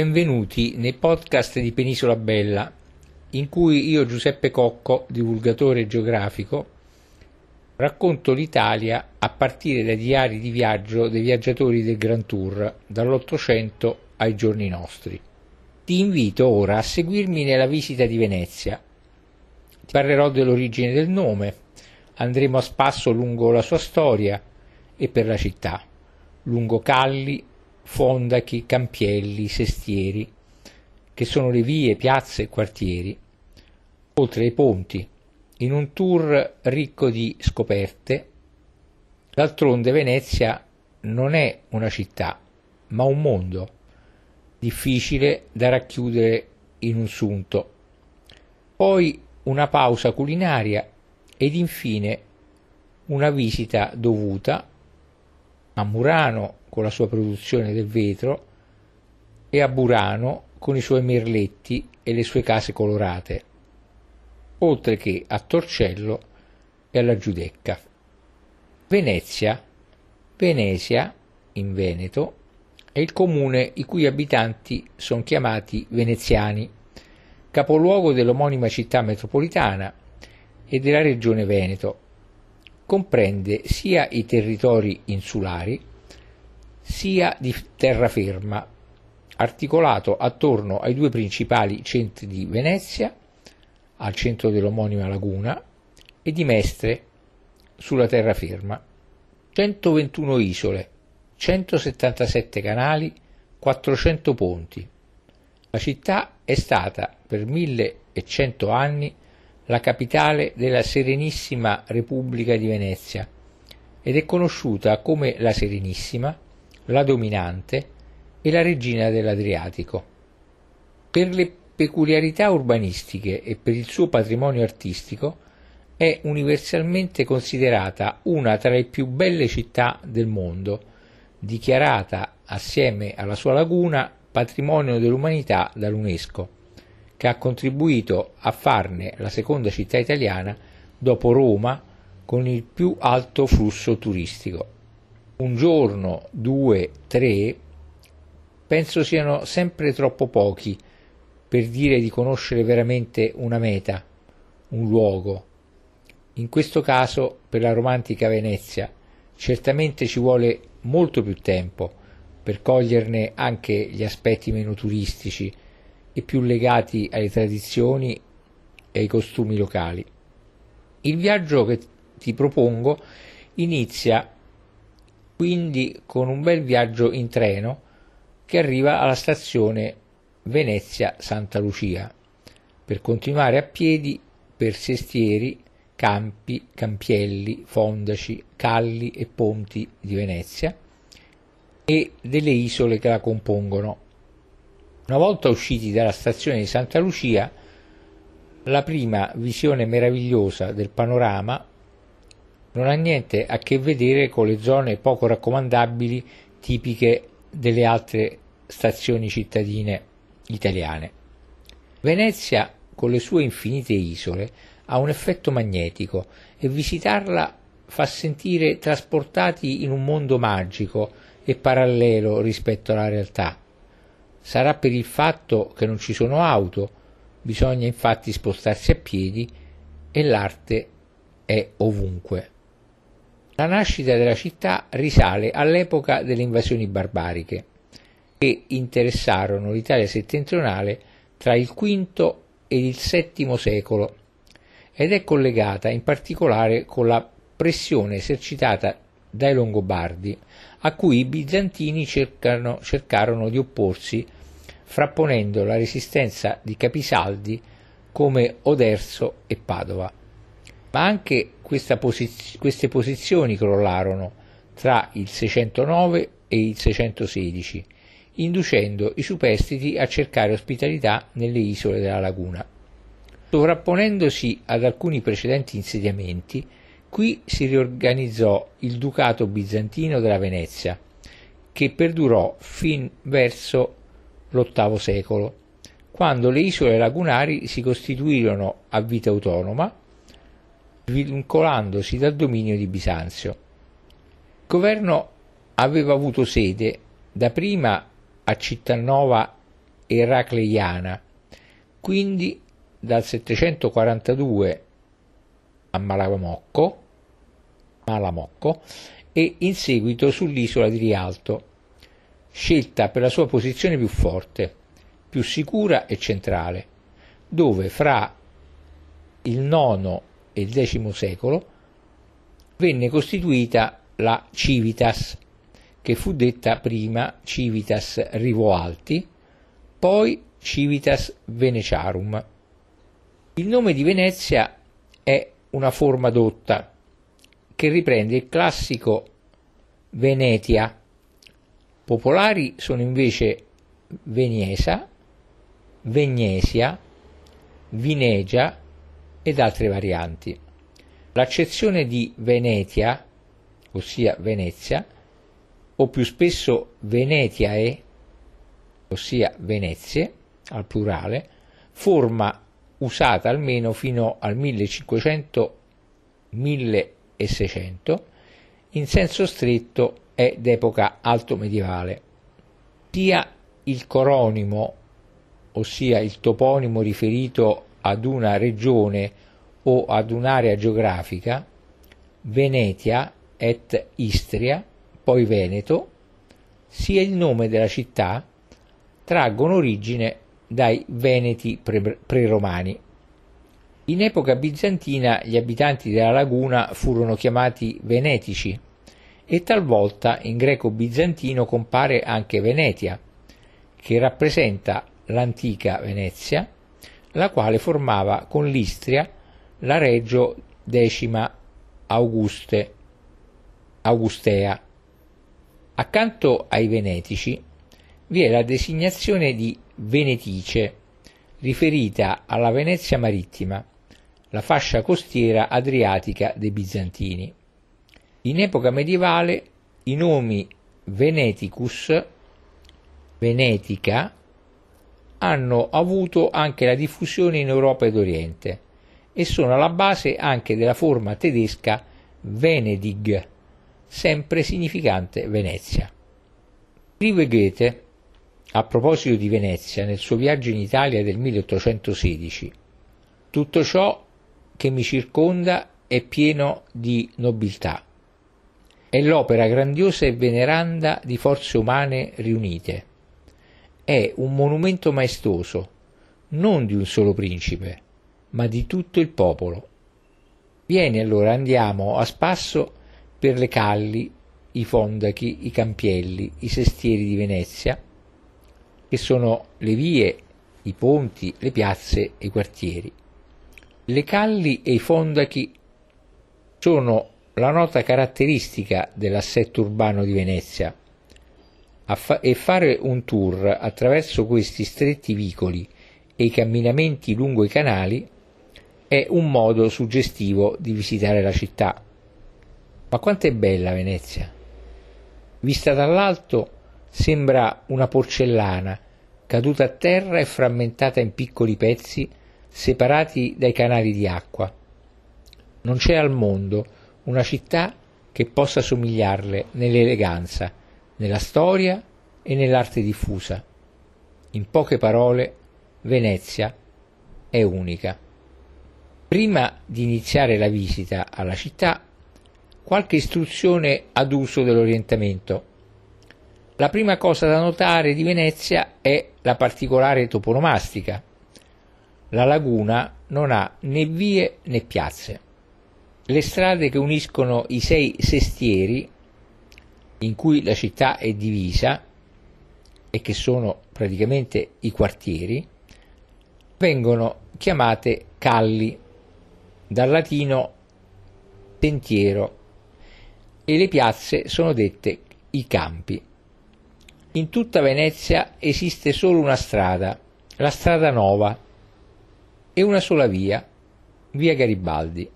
Benvenuti nei podcast di Penisola Bella, in cui io Giuseppe Cocco, divulgatore geografico, racconto l'Italia a partire dai diari di viaggio dei viaggiatori del Grand Tour, dall'Ottocento ai giorni nostri. Ti invito ora a seguirmi nella visita di Venezia. Ti parlerò dell'origine del nome, andremo a spasso lungo la sua storia e per la città, lungo calli, fondachi, campielli, sestieri, che sono le vie, piazze e quartieri, oltre ai ponti, in un tour ricco di scoperte. D'altronde Venezia non è una città, ma un mondo, difficile da racchiudere in un sunto. Poi una pausa culinaria ed infine una visita dovuta a Murano con la sua produzione del vetro e a Burano con i suoi merletti e le sue case colorate, oltre che a Torcello e alla Giudecca. Venezia, Venesia, in Veneto, è il comune i cui abitanti sono chiamati veneziani, capoluogo dell'omonima città metropolitana e della regione Veneto. Comprende sia i territori insulari sia di terraferma, articolato attorno ai due principali centri di Venezia, al centro dell'omonima laguna, e di Mestre, sulla terraferma. 121 isole, 177 canali, 400 ponti. La città è stata per 1100 anni la capitale della Serenissima Repubblica di Venezia ed è conosciuta come la Serenissima, la Dominante e la Regina dell'Adriatico. Per le peculiarità urbanistiche e per il suo patrimonio artistico è universalmente considerata una tra le più belle città del mondo, dichiarata assieme alla sua laguna patrimonio dell'umanità dall'UNESCO che ha contribuito a farne la seconda città italiana dopo Roma con il più alto flusso turistico. Un giorno, due, tre, penso siano sempre troppo pochi per dire di conoscere veramente una meta, un luogo. In questo caso, per la romantica Venezia, certamente ci vuole molto più tempo per coglierne anche gli aspetti meno turistici e più legati alle tradizioni e ai costumi locali. Il viaggio che ti propongo inizia quindi con un bel viaggio in treno che arriva alla stazione Venezia Santa Lucia per continuare a piedi per sestieri, campi, campielli, fondaci, calli e ponti di Venezia e delle isole che la compongono una volta usciti dalla stazione di Santa Lucia, la prima visione meravigliosa del panorama non ha niente a che vedere con le zone poco raccomandabili tipiche delle altre stazioni cittadine italiane. Venezia, con le sue infinite isole, ha un effetto magnetico e visitarla fa sentire trasportati in un mondo magico e parallelo rispetto alla realtà. Sarà per il fatto che non ci sono auto, bisogna infatti spostarsi a piedi e l'arte è ovunque. La nascita della città risale all'epoca delle invasioni barbariche che interessarono l'Italia settentrionale tra il V ed il VII secolo ed è collegata in particolare con la pressione esercitata dai Longobardi, a cui i bizantini cercano, cercarono di opporsi frapponendo la resistenza di Capisaldi come Oderzo e Padova. Ma anche posiz- queste posizioni crollarono tra il 609 e il 616, inducendo i superstiti a cercare ospitalità nelle isole della laguna. Sovrapponendosi ad alcuni precedenti insediamenti, qui si riorganizzò il ducato bizantino della Venezia, che perdurò fin verso l'VIII secolo, quando le isole lagunari si costituirono a vita autonoma, vincolandosi dal dominio di Bisanzio. Il governo aveva avuto sede dapprima a Cittanova eracleiana, quindi dal 742 a Malamocco, Malamocco e in seguito sull'isola di Rialto, scelta per la sua posizione più forte, più sicura e centrale, dove fra il IX e il X secolo venne costituita la Civitas, che fu detta prima Civitas Rivoalti, poi Civitas Veneciarum. Il nome di Venezia è una forma dotta che riprende il classico Venetia. Popolari sono invece Veniesa, Vegnesia, Vinegia ed altre varianti. L'accezione di Venetia, ossia Venezia, o più spesso Venetiae, ossia Venezie, al plurale, forma usata almeno fino al 1500-1600, in senso stretto è d'epoca alto medievale. Sia il coronimo, ossia il toponimo riferito ad una regione o ad un'area geografica, Venetia et Istria, poi Veneto, sia il nome della città, traggono origine dai Veneti pre-romani. In epoca bizantina gli abitanti della laguna furono chiamati Venetici e talvolta in greco bizantino compare anche Venetia, che rappresenta l'antica Venezia, la quale formava con l'Istria la Reggio Decima Auguste, Augustea. Accanto ai Venetici vi è la designazione di Venetice, riferita alla Venezia marittima, la fascia costiera adriatica dei Bizantini. In epoca medievale i nomi Veneticus, Venetica, hanno avuto anche la diffusione in Europa ed Oriente e sono alla base anche della forma tedesca Venedig, sempre significante Venezia. Scrive Goethe a proposito di Venezia, nel suo viaggio in Italia del 1816, tutto ciò che mi circonda è pieno di nobiltà. È l'opera grandiosa e veneranda di forze umane riunite. È un monumento maestoso, non di un solo principe, ma di tutto il popolo. Vieni allora, andiamo a spasso per le calli, i fondachi, i campielli, i sestieri di Venezia, che sono le vie, i ponti, le piazze e i quartieri. Le calli e i fondachi sono la nota caratteristica dell'assetto urbano di Venezia e fare un tour attraverso questi stretti vicoli e i camminamenti lungo i canali è un modo suggestivo di visitare la città. Ma quanto è bella Venezia! Vista dall'alto Sembra una porcellana, caduta a terra e frammentata in piccoli pezzi separati dai canali di acqua. Non c'è al mondo una città che possa somigliarle nell'eleganza, nella storia e nell'arte diffusa. In poche parole, Venezia è unica. Prima di iniziare la visita alla città, qualche istruzione ad uso dell'orientamento la prima cosa da notare di Venezia è la particolare toponomastica. La laguna non ha né vie né piazze. Le strade che uniscono i sei sestieri in cui la città è divisa e che sono praticamente i quartieri, vengono chiamate calli, dal latino sentiero, e le piazze sono dette i campi. In tutta Venezia esiste solo una strada, la strada Nova, e una sola via, via Garibaldi.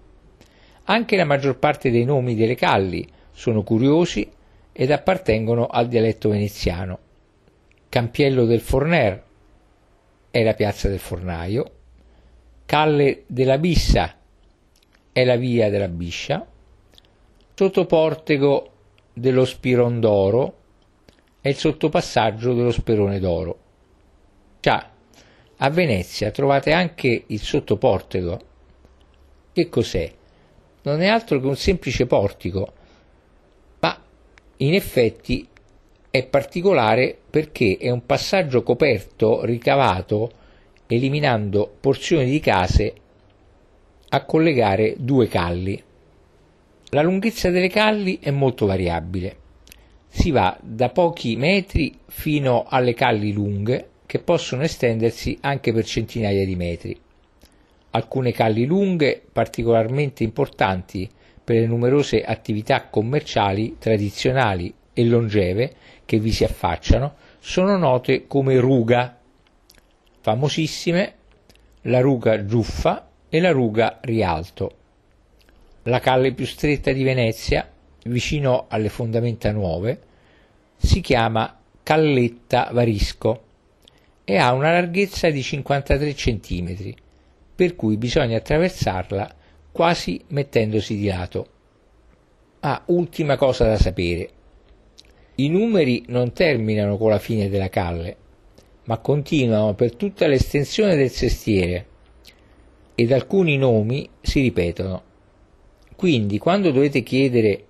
Anche la maggior parte dei nomi delle calli sono curiosi ed appartengono al dialetto veneziano. Campiello del Forner è la piazza del fornaio, Calle della Bissa è la via della Biscia, Sottoportego dello Spirondoro è il sottopassaggio dello Sperone d'Oro. Già, a Venezia trovate anche il sottoportico. Che cos'è? Non è altro che un semplice portico, ma in effetti è particolare perché è un passaggio coperto ricavato eliminando porzioni di case a collegare due calli. La lunghezza delle calli è molto variabile. Si va da pochi metri fino alle calli lunghe che possono estendersi anche per centinaia di metri. Alcune calli lunghe, particolarmente importanti per le numerose attività commerciali tradizionali e longeve che vi si affacciano, sono note come ruga. Famosissime la ruga Giuffa e la ruga Rialto. La calle più stretta di Venezia, vicino alle fondamenta nuove, si chiama Calletta Varisco e ha una larghezza di 53 cm, per cui bisogna attraversarla quasi mettendosi di lato. Ah, ultima cosa da sapere. I numeri non terminano con la fine della calle, ma continuano per tutta l'estensione del sestiere ed alcuni nomi si ripetono. Quindi quando dovete chiedere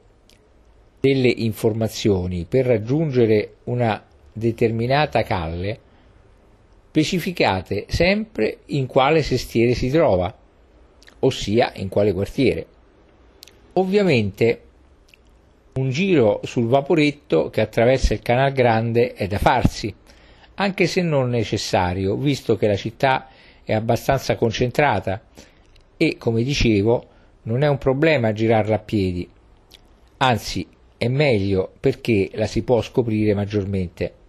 delle informazioni per raggiungere una determinata calle, specificate sempre in quale sestiere si trova, ossia in quale quartiere. Ovviamente un giro sul vaporetto che attraversa il Canal Grande è da farsi, anche se non necessario, visto che la città è abbastanza concentrata e, come dicevo, non è un problema girarla a piedi, anzi è meglio perché la si può scoprire maggiormente.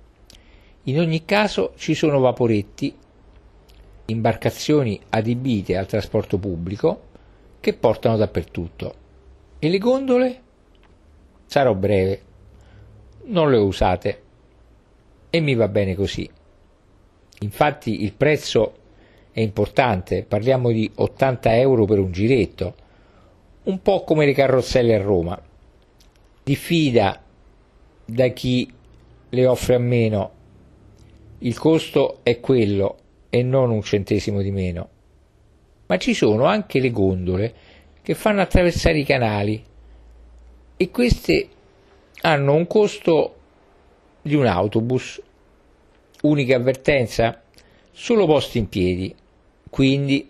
In ogni caso ci sono vaporetti, imbarcazioni adibite al trasporto pubblico che portano dappertutto. E le gondole? Sarò breve, non le usate e mi va bene così. Infatti il prezzo è importante, parliamo di 80 euro per un giretto, un po' come le carrozzelle a Roma. Diffida da chi le offre a meno, il costo è quello e non un centesimo di meno. Ma ci sono anche le gondole che fanno attraversare i canali e queste hanno un costo di un autobus. Unica avvertenza, solo posti in piedi, quindi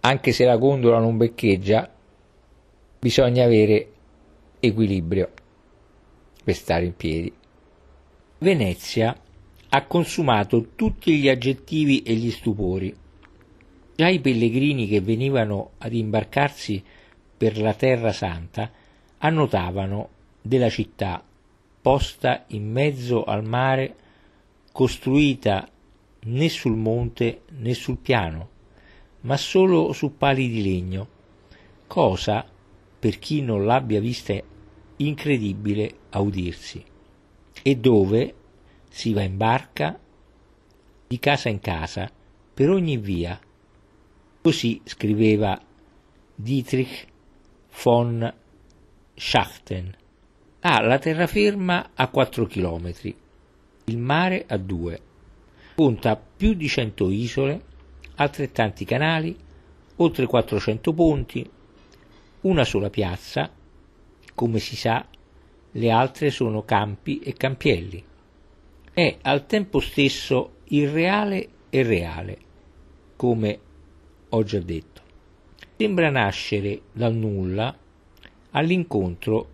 anche se la gondola non beccheggia, bisogna avere equilibrio per stare in piedi. Venezia ha consumato tutti gli aggettivi e gli stupori. Già i pellegrini che venivano ad imbarcarsi per la Terra Santa annotavano della città posta in mezzo al mare, costruita né sul monte né sul piano, ma solo su pali di legno, cosa, per chi non l'abbia vista, incredibile a udirsi, e dove si va in barca di casa in casa per ogni via. Così scriveva Dietrich von Schachten. Ha la terraferma a 4 km, il mare a 2. Conta più di 100 isole, altrettanti canali, oltre 400 ponti, una sola piazza, come si sa, le altre sono campi e campielli. È al tempo stesso irreale e reale, come ho già detto. Sembra nascere dal nulla all'incontro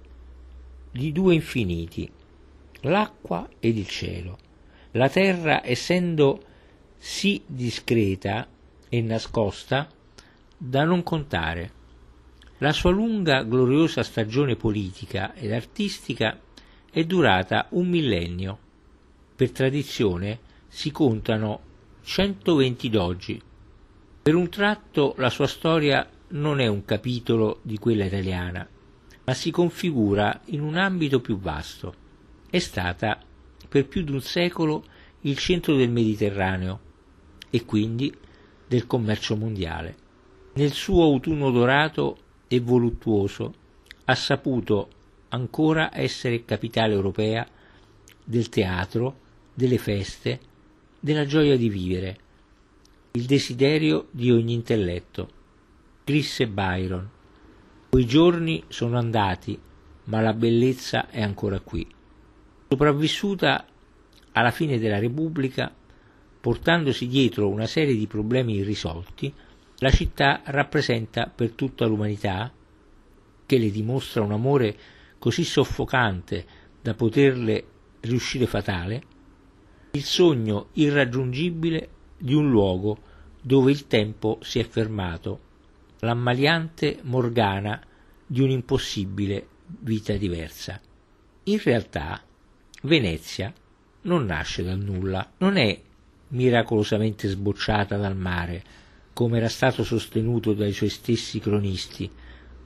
di due infiniti, l'acqua ed il cielo. La terra, essendo sì discreta e nascosta, da non contare. La sua lunga, gloriosa stagione politica ed artistica è durata un millennio. Per tradizione si contano 120 dogi. Per un tratto la sua storia non è un capitolo di quella italiana, ma si configura in un ambito più vasto. È stata per più di un secolo il centro del Mediterraneo e quindi del commercio mondiale. Nel suo autunno dorato e voluttuoso ha saputo ancora essere capitale europea del teatro, delle feste, della gioia di vivere, il desiderio di ogni intelletto. Scrisse Byron. Quei giorni sono andati, ma la bellezza è ancora qui. Sopravvissuta alla fine della Repubblica, portandosi dietro una serie di problemi irrisolti, la città rappresenta per tutta l'umanità, che le dimostra un amore così soffocante da poterle riuscire fatale, il sogno irraggiungibile di un luogo dove il tempo si è fermato, l'ammaliante morgana di un'impossibile vita diversa. In realtà Venezia non nasce dal nulla, non è miracolosamente sbocciata dal mare, come era stato sostenuto dai suoi stessi cronisti,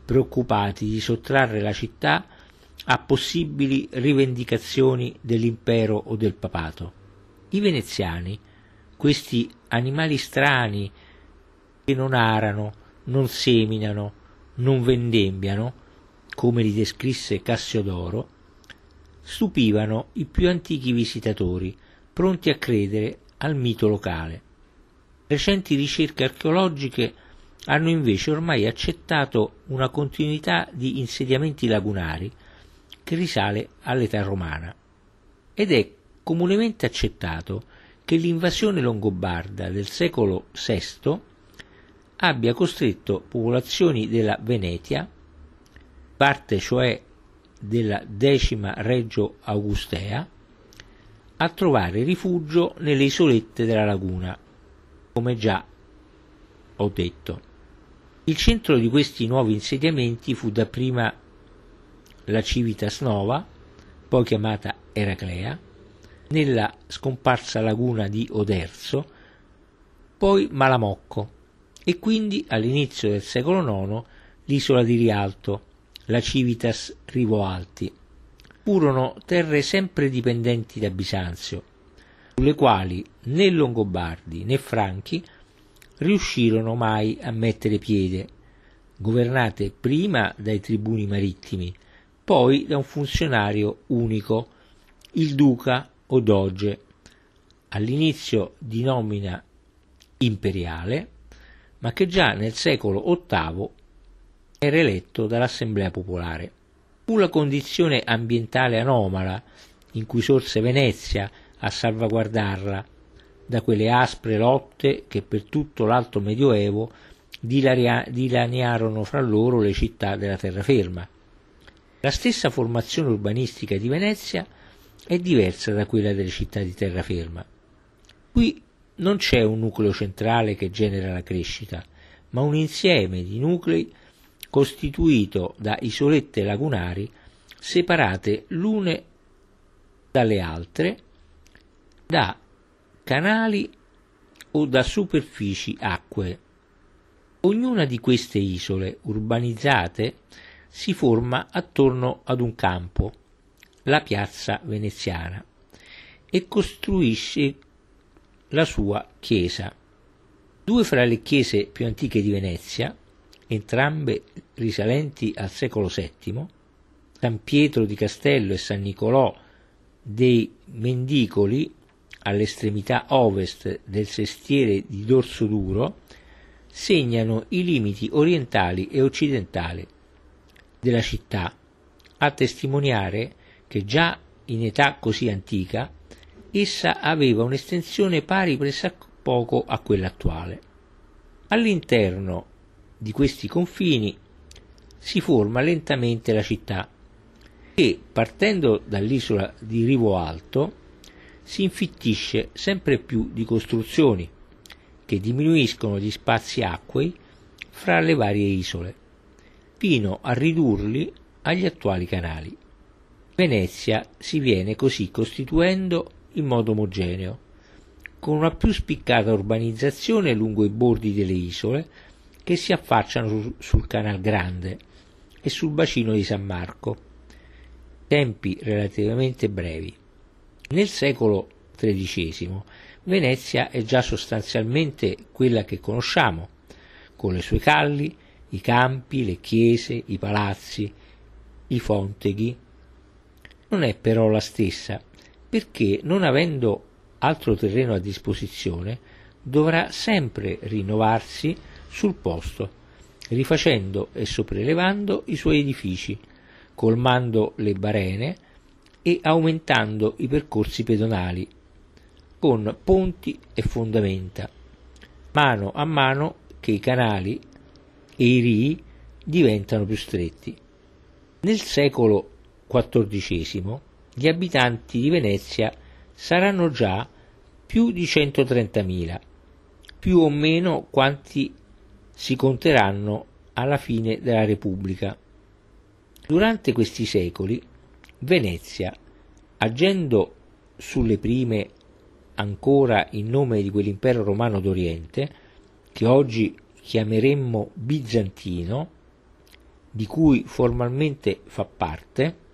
preoccupati di sottrarre la città a possibili rivendicazioni dell'impero o del papato. I veneziani, questi animali strani che non arano, non seminano, non vendemmiano, come li descrisse Cassiodoro, stupivano i più antichi visitatori, pronti a credere al mito locale. Recenti ricerche archeologiche hanno invece ormai accettato una continuità di insediamenti lagunari che risale all'età romana ed è comunemente accettato che l'invasione longobarda del secolo VI abbia costretto popolazioni della Venetia, parte cioè della decima Reggio Augustea, a trovare rifugio nelle isolette della laguna, come già ho detto. Il centro di questi nuovi insediamenti fu dapprima la Civitas Nova, poi chiamata Eraclea, nella scomparsa laguna di Oderzo, poi Malamocco e quindi all'inizio del secolo IX l'isola di Rialto, la Civitas Rivoalti. Furono terre sempre dipendenti da Bisanzio, sulle quali né Longobardi né Franchi riuscirono mai a mettere piede, governate prima dai tribuni marittimi, poi da un funzionario unico, il duca o doge, all'inizio di nomina imperiale, ma che già nel secolo VIII era eletto dall'Assemblea Popolare. Fu la condizione ambientale anomala in cui sorse Venezia a salvaguardarla da quelle aspre lotte che per tutto l'alto medioevo dilaniarono fra loro le città della terraferma. La stessa formazione urbanistica di Venezia è diversa da quella delle città di terraferma. Qui non c'è un nucleo centrale che genera la crescita, ma un insieme di nuclei costituito da isolette lagunari separate l'une dalle altre da canali o da superfici acquee. Ognuna di queste isole urbanizzate si forma attorno ad un campo, la piazza veneziana, e costruisce la sua chiesa. Due fra le chiese più antiche di Venezia, entrambe risalenti al secolo VII, San Pietro di Castello e San Nicolò dei Mendicoli, all'estremità ovest del sestiere di Dorso Duro, segnano i limiti orientali e occidentali della città, a testimoniare che già in età così antica essa aveva un'estensione pari pressappoco a quella attuale. All'interno di questi confini si forma lentamente la città e, partendo dall'isola di Rivo Alto, si infittisce sempre più di costruzioni che diminuiscono gli spazi acquei fra le varie isole, fino a ridurli agli attuali canali. Venezia si viene così costituendo in modo omogeneo, con una più spiccata urbanizzazione lungo i bordi delle isole che si affacciano sul Canal Grande e sul bacino di San Marco, tempi relativamente brevi. Nel secolo XIII Venezia è già sostanzialmente quella che conosciamo, con le sue calli, i campi, le chiese, i palazzi, i fonteghi. Non è però la stessa, perché non avendo altro terreno a disposizione, dovrà sempre rinnovarsi sul posto, rifacendo e sopraelevando i suoi edifici, colmando le barene e aumentando i percorsi pedonali, con ponti e fondamenta, mano a mano che i canali e i rii diventano più stretti. Nel secolo XIV gli abitanti di Venezia saranno già più di 130.000, più o meno quanti si conteranno alla fine della Repubblica. Durante questi secoli Venezia, agendo sulle prime ancora in nome di quell'impero romano d'Oriente, che oggi chiameremmo bizantino, di cui formalmente fa parte,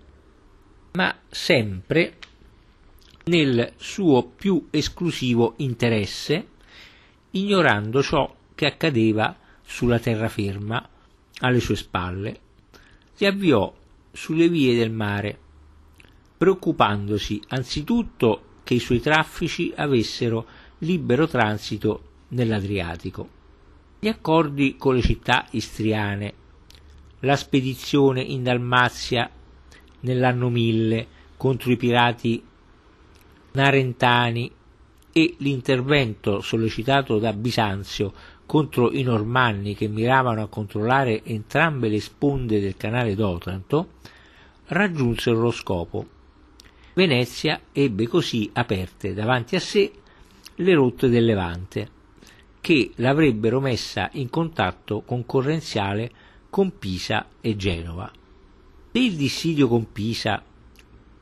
ma sempre nel suo più esclusivo interesse, ignorando ciò che accadeva sulla terraferma alle sue spalle, si avviò sulle vie del mare, preoccupandosi anzitutto che i suoi traffici avessero libero transito nell'Adriatico. Gli accordi con le città istriane, la spedizione in Dalmazia nell'anno 1000 contro i pirati narentani e l'intervento sollecitato da Bisanzio contro i normanni che miravano a controllare entrambe le sponde del canale d'Otranto raggiunsero lo scopo. Venezia ebbe così aperte davanti a sé le rotte del Levante che l'avrebbero messa in contatto concorrenziale con Pisa e Genova. Il dissidio con Pisa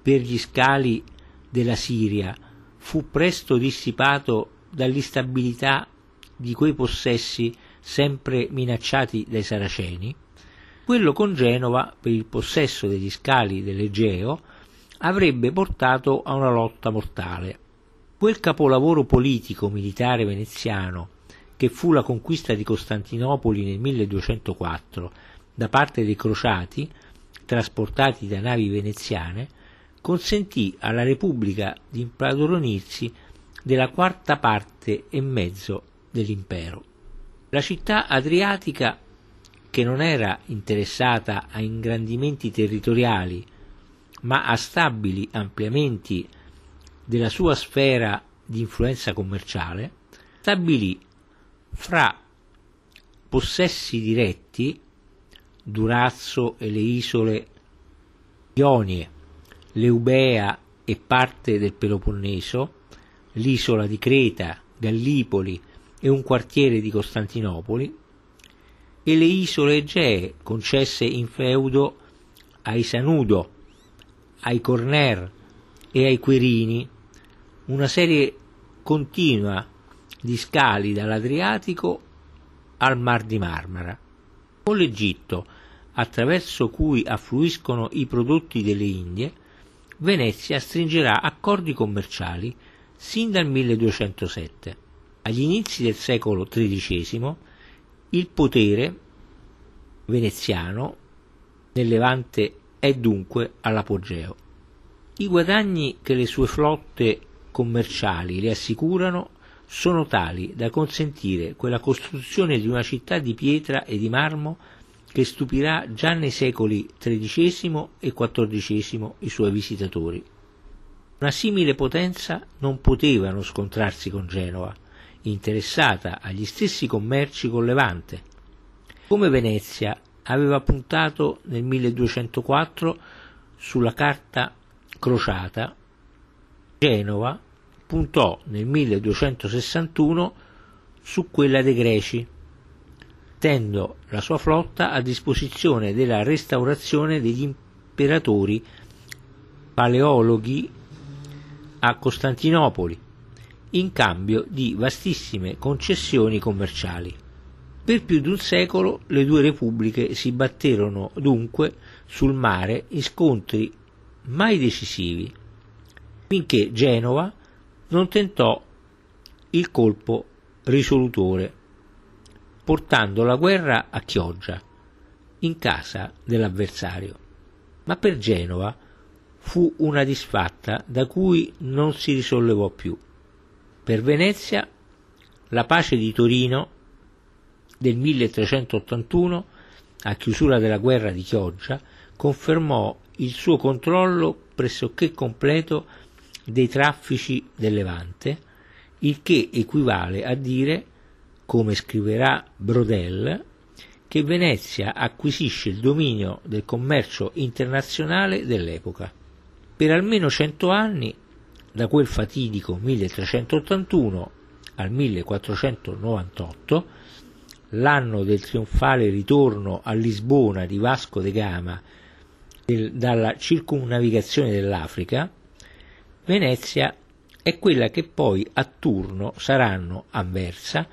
per gli scali della Siria fu presto dissipato dall'instabilità di quei possessi sempre minacciati dai saraceni, quello con Genova per il possesso degli scali dell'Egeo avrebbe portato a una lotta mortale. Quel capolavoro politico militare veneziano che fu la conquista di Costantinopoli nel 1204 da parte dei crociati, trasportati da navi veneziane, consentì alla Repubblica di impadronirsi della quarta parte e mezzo dell'impero. La città adriatica, che non era interessata a ingrandimenti territoriali, ma a stabili ampliamenti della sua sfera di influenza commerciale, stabilì fra possessi diretti, Durazzo e le isole Ionie, l'Eubea e parte del Peloponneso, l'isola di Creta, Gallipoli e un quartiere di Costantinopoli, e le isole Egee concesse in feudo ai Sanudo, ai Corner e ai Querini, una serie continua di scali dall'Adriatico al Mar di Marmara. Con l'Egitto, attraverso cui affluiscono i prodotti delle Indie, Venezia stringerà accordi commerciali sin dal 1207. Agli inizi del secolo XIII il potere veneziano nel Levante è dunque all'apogeo. I guadagni che le sue flotte commerciali le assicurano sono tali da consentire quella costruzione di una città di pietra e di marmo che stupirà già nei secoli XIII e XIV i suoi visitatori. Una simile potenza non poteva non scontrarsi con Genova, interessata agli stessi commerci con Levante. Come Venezia aveva puntato nel 1204 sulla carta crociata, Genova puntò nel 1261 su quella dei Greci, mettendo la sua flotta a disposizione della restaurazione degli imperatori paleologhi a Costantinopoli, in cambio di vastissime concessioni commerciali. Per più di un secolo le due repubbliche si batterono dunque sul mare in scontri mai decisivi, finché Genova non tentò il colpo risolutore, portando la guerra a Chioggia, in casa dell'avversario. Ma per Genova fu una disfatta da cui non si risollevò più. Per Venezia la pace di Torino del 1381, a chiusura della guerra di Chioggia, confermò il suo controllo pressoché completo dei traffici del Levante, il che equivale a dire, come scriverà Brodel, che Venezia acquisisce il dominio del commercio internazionale dell'epoca. Per almeno cento anni, da quel fatidico 1381 al 1498, l'anno del trionfale ritorno a Lisbona di Vasco de Gama del, dalla circumnavigazione dell'Africa, Venezia è quella che poi a turno saranno Anversa,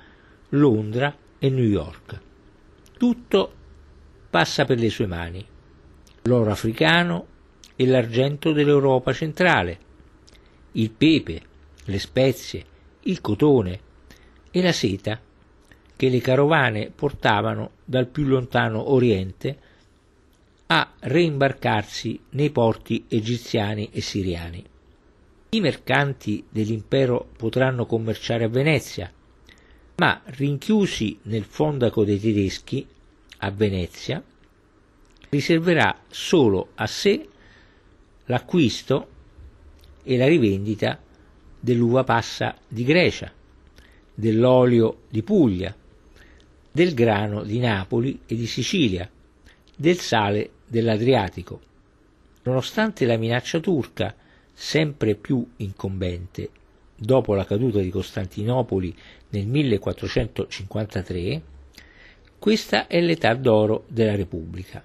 Londra e New York. Tutto passa per le sue mani. L'oro africano e l'argento dell'Europa centrale, il pepe, le spezie, il cotone e la seta che le carovane portavano dal più lontano Oriente a reimbarcarsi nei porti egiziani e siriani. I mercanti dell'impero potranno commerciare a Venezia, ma rinchiusi nel fondaco dei tedeschi a Venezia, riserverà solo a sé l'acquisto e la rivendita dell'uva passa di Grecia, dell'olio di Puglia, del grano di Napoli e di Sicilia, del sale dell'Adriatico. Nonostante la minaccia turca, sempre più incombente, dopo la caduta di Costantinopoli nel 1453, questa è l'età d'oro della Repubblica.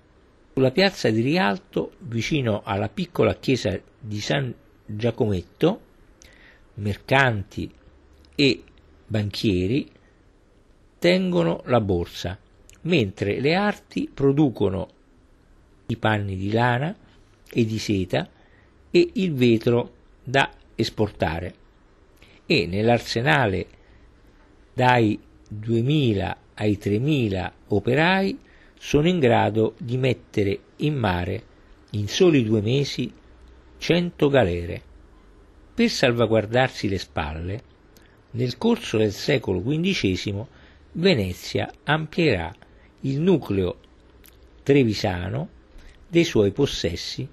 Sulla piazza di Rialto, vicino alla piccola chiesa di San Giacometto, mercanti e banchieri tengono la borsa, mentre le arti producono i panni di lana e di seta e il vetro da esportare. E nell'arsenale dai 2000 ai 3000 operai sono in grado di mettere in mare in soli due mesi 100 galere. Per salvaguardarsi le spalle, nel corso del secolo XV Venezia amplierà il nucleo trevisano dei suoi possessi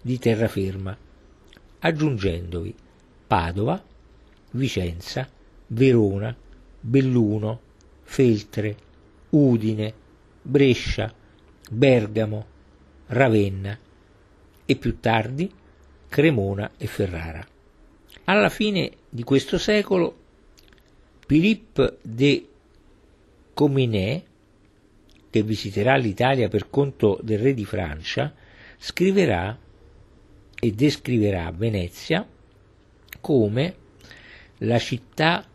di terraferma, aggiungendovi Padova, Vicenza, Verona, Belluno, Feltre, Udine, Brescia, Bergamo, Ravenna e più tardi Cremona e Ferrara. Alla fine di questo secolo Philippe de Cominet, che visiterà l'Italia per conto del re di Francia, scriverà e descriverà Venezia come la città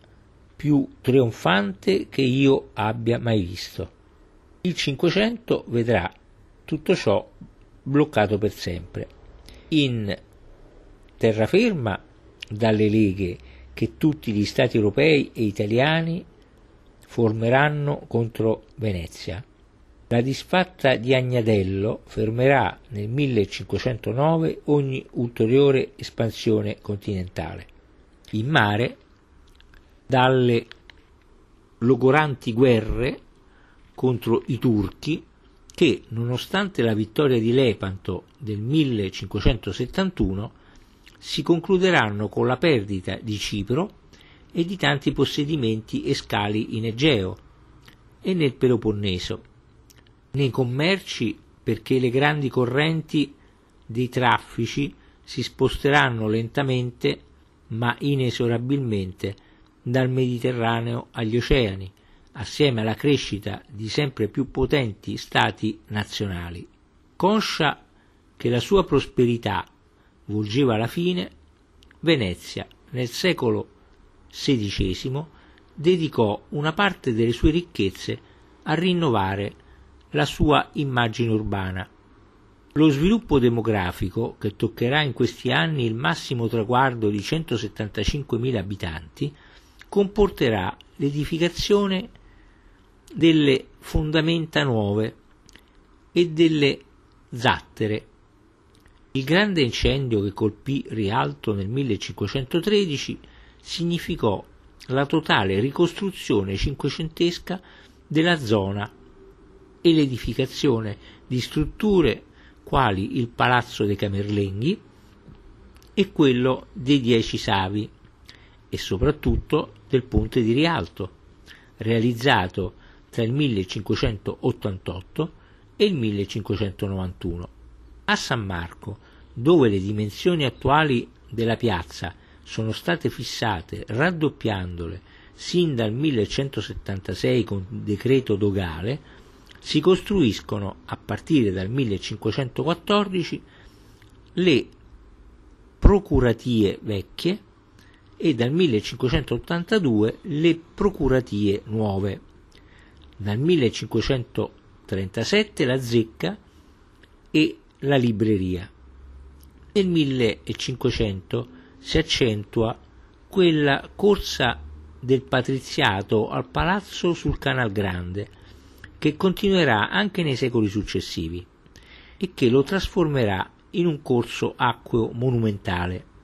più trionfante che io abbia mai visto. Il Cinquecento vedrà tutto ciò bloccato per sempre. In terraferma dalle leghe che tutti gli stati europei e italiani formeranno contro Venezia. La disfatta di Agnadello fermerà nel 1509 ogni ulteriore espansione continentale. In mare, dalle logoranti guerre contro i turchi che, nonostante la vittoria di Lepanto del 1571, si concluderanno con la perdita di Cipro e di tanti possedimenti e scali in Egeo e nel Peloponneso, nei commerci perché le grandi correnti dei traffici si sposteranno lentamente ma inesorabilmente dal Mediterraneo agli oceani, assieme alla crescita di sempre più potenti stati nazionali. Conscia che la sua prosperità volgeva alla fine, Venezia nel secolo XVI dedicò una parte delle sue ricchezze a rinnovare la sua immagine urbana. Lo sviluppo demografico, che toccherà in questi anni il massimo traguardo di 175.000 abitanti, comporterà l'edificazione delle fondamenta nuove e delle zattere. Il grande incendio che colpì Rialto nel 1513 significò la totale ricostruzione cinquecentesca della zona e l'edificazione di strutture quali il Palazzo dei Camerlenghi e quello dei Dieci Savi e soprattutto del Ponte di Rialto, realizzato tra il 1588 e il 1591. A San Marco, dove le dimensioni attuali della piazza sono state fissate raddoppiandole sin dal 1176 con decreto dogale, si costruiscono a partire dal 1514 le procuratie vecchie e dal 1582 le procuratie nuove. Dal 1537 la zecca e la libreria. Nel 1500 si accentua quella corsa del patriziato al palazzo sul Canal Grande, che continuerà anche nei secoli successivi e che lo trasformerà in un corso acqueo monumentale.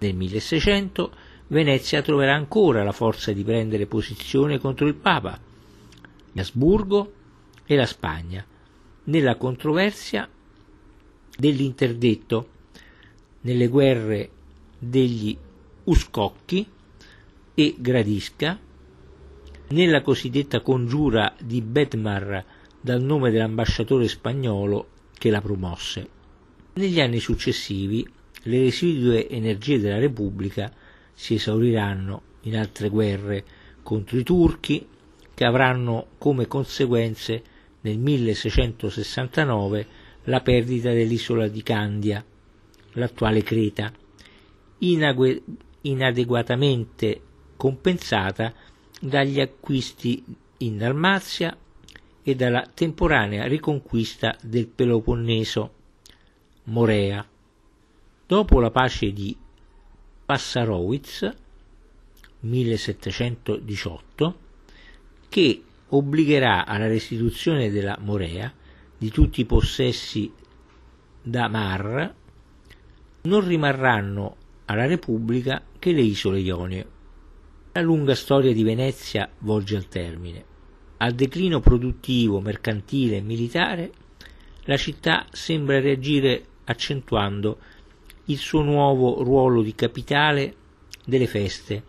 Nel 1600 Venezia troverà ancora la forza di prendere posizione contro il Papa, Asburgo e la Spagna, nella controversia dell'interdetto, nelle guerre degli Uscocchi e Gradisca, nella cosiddetta congiura di Bedmar dal nome dell'ambasciatore spagnolo che la promosse. Negli anni successivi le residue energie della Repubblica si esauriranno in altre guerre contro i turchi che avranno come conseguenze nel 1669 la perdita dell'isola di Candia, l'attuale Creta, inadeguatamente compensata dagli acquisti in Dalmazia e dalla temporanea riconquista del Peloponneso, Morea. Dopo la pace di Passarowitz 1718, che obbligherà alla restituzione della Morea di tutti i possessi da Mar, non rimarranno alla Repubblica che le isole Ionie. La lunga storia di Venezia volge al termine. Al declino produttivo, mercantile e militare, la città sembra reagire accentuando il suo nuovo ruolo di capitale delle feste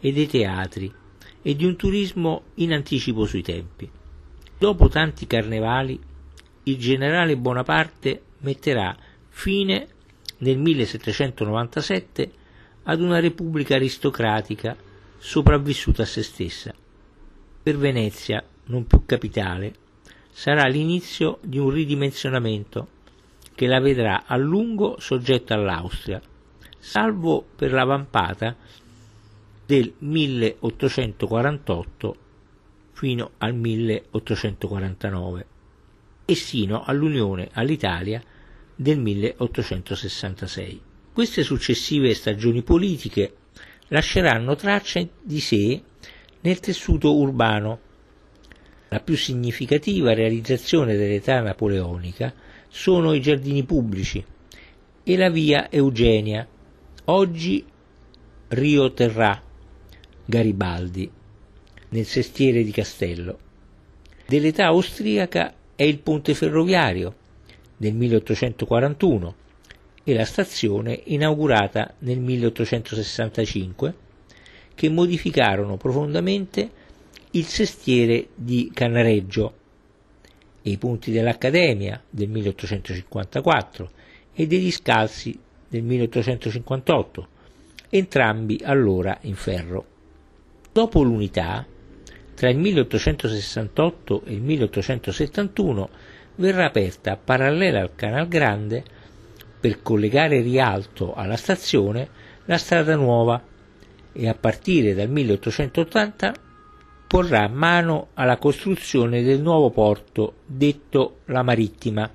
e dei teatri e di un turismo in anticipo sui tempi. Dopo tanti carnevali, il generale Bonaparte metterà fine nel 1797 ad una repubblica aristocratica sopravvissuta a se stessa. Per Venezia, non più capitale, sarà l'inizio di un ridimensionamento che la vedrà a lungo soggetta all'Austria, salvo per la vampata del 1848 fino al 1849 e sino all'unione all'Italia del 1866. Queste successive stagioni politiche lasceranno traccia di sé nel tessuto urbano. La più significativa realizzazione dell'età napoleonica sono i giardini pubblici e la via Eugenia, oggi Rio Terrà, Garibaldi, nel sestiere di Castello. Dell'età austriaca è il ponte ferroviario del 1841 e la stazione inaugurata nel 1865 che modificarono profondamente il sestiere di Canareggio e i punti dell'Accademia del 1854 e degli Scalzi del 1858, entrambi allora in ferro. Dopo l'unità, tra il 1868 e il 1871 verrà aperta parallela al Canal Grande per collegare Rialto alla stazione la strada nuova e a partire dal 1880 porrà mano alla costruzione del nuovo porto detto la Marittima.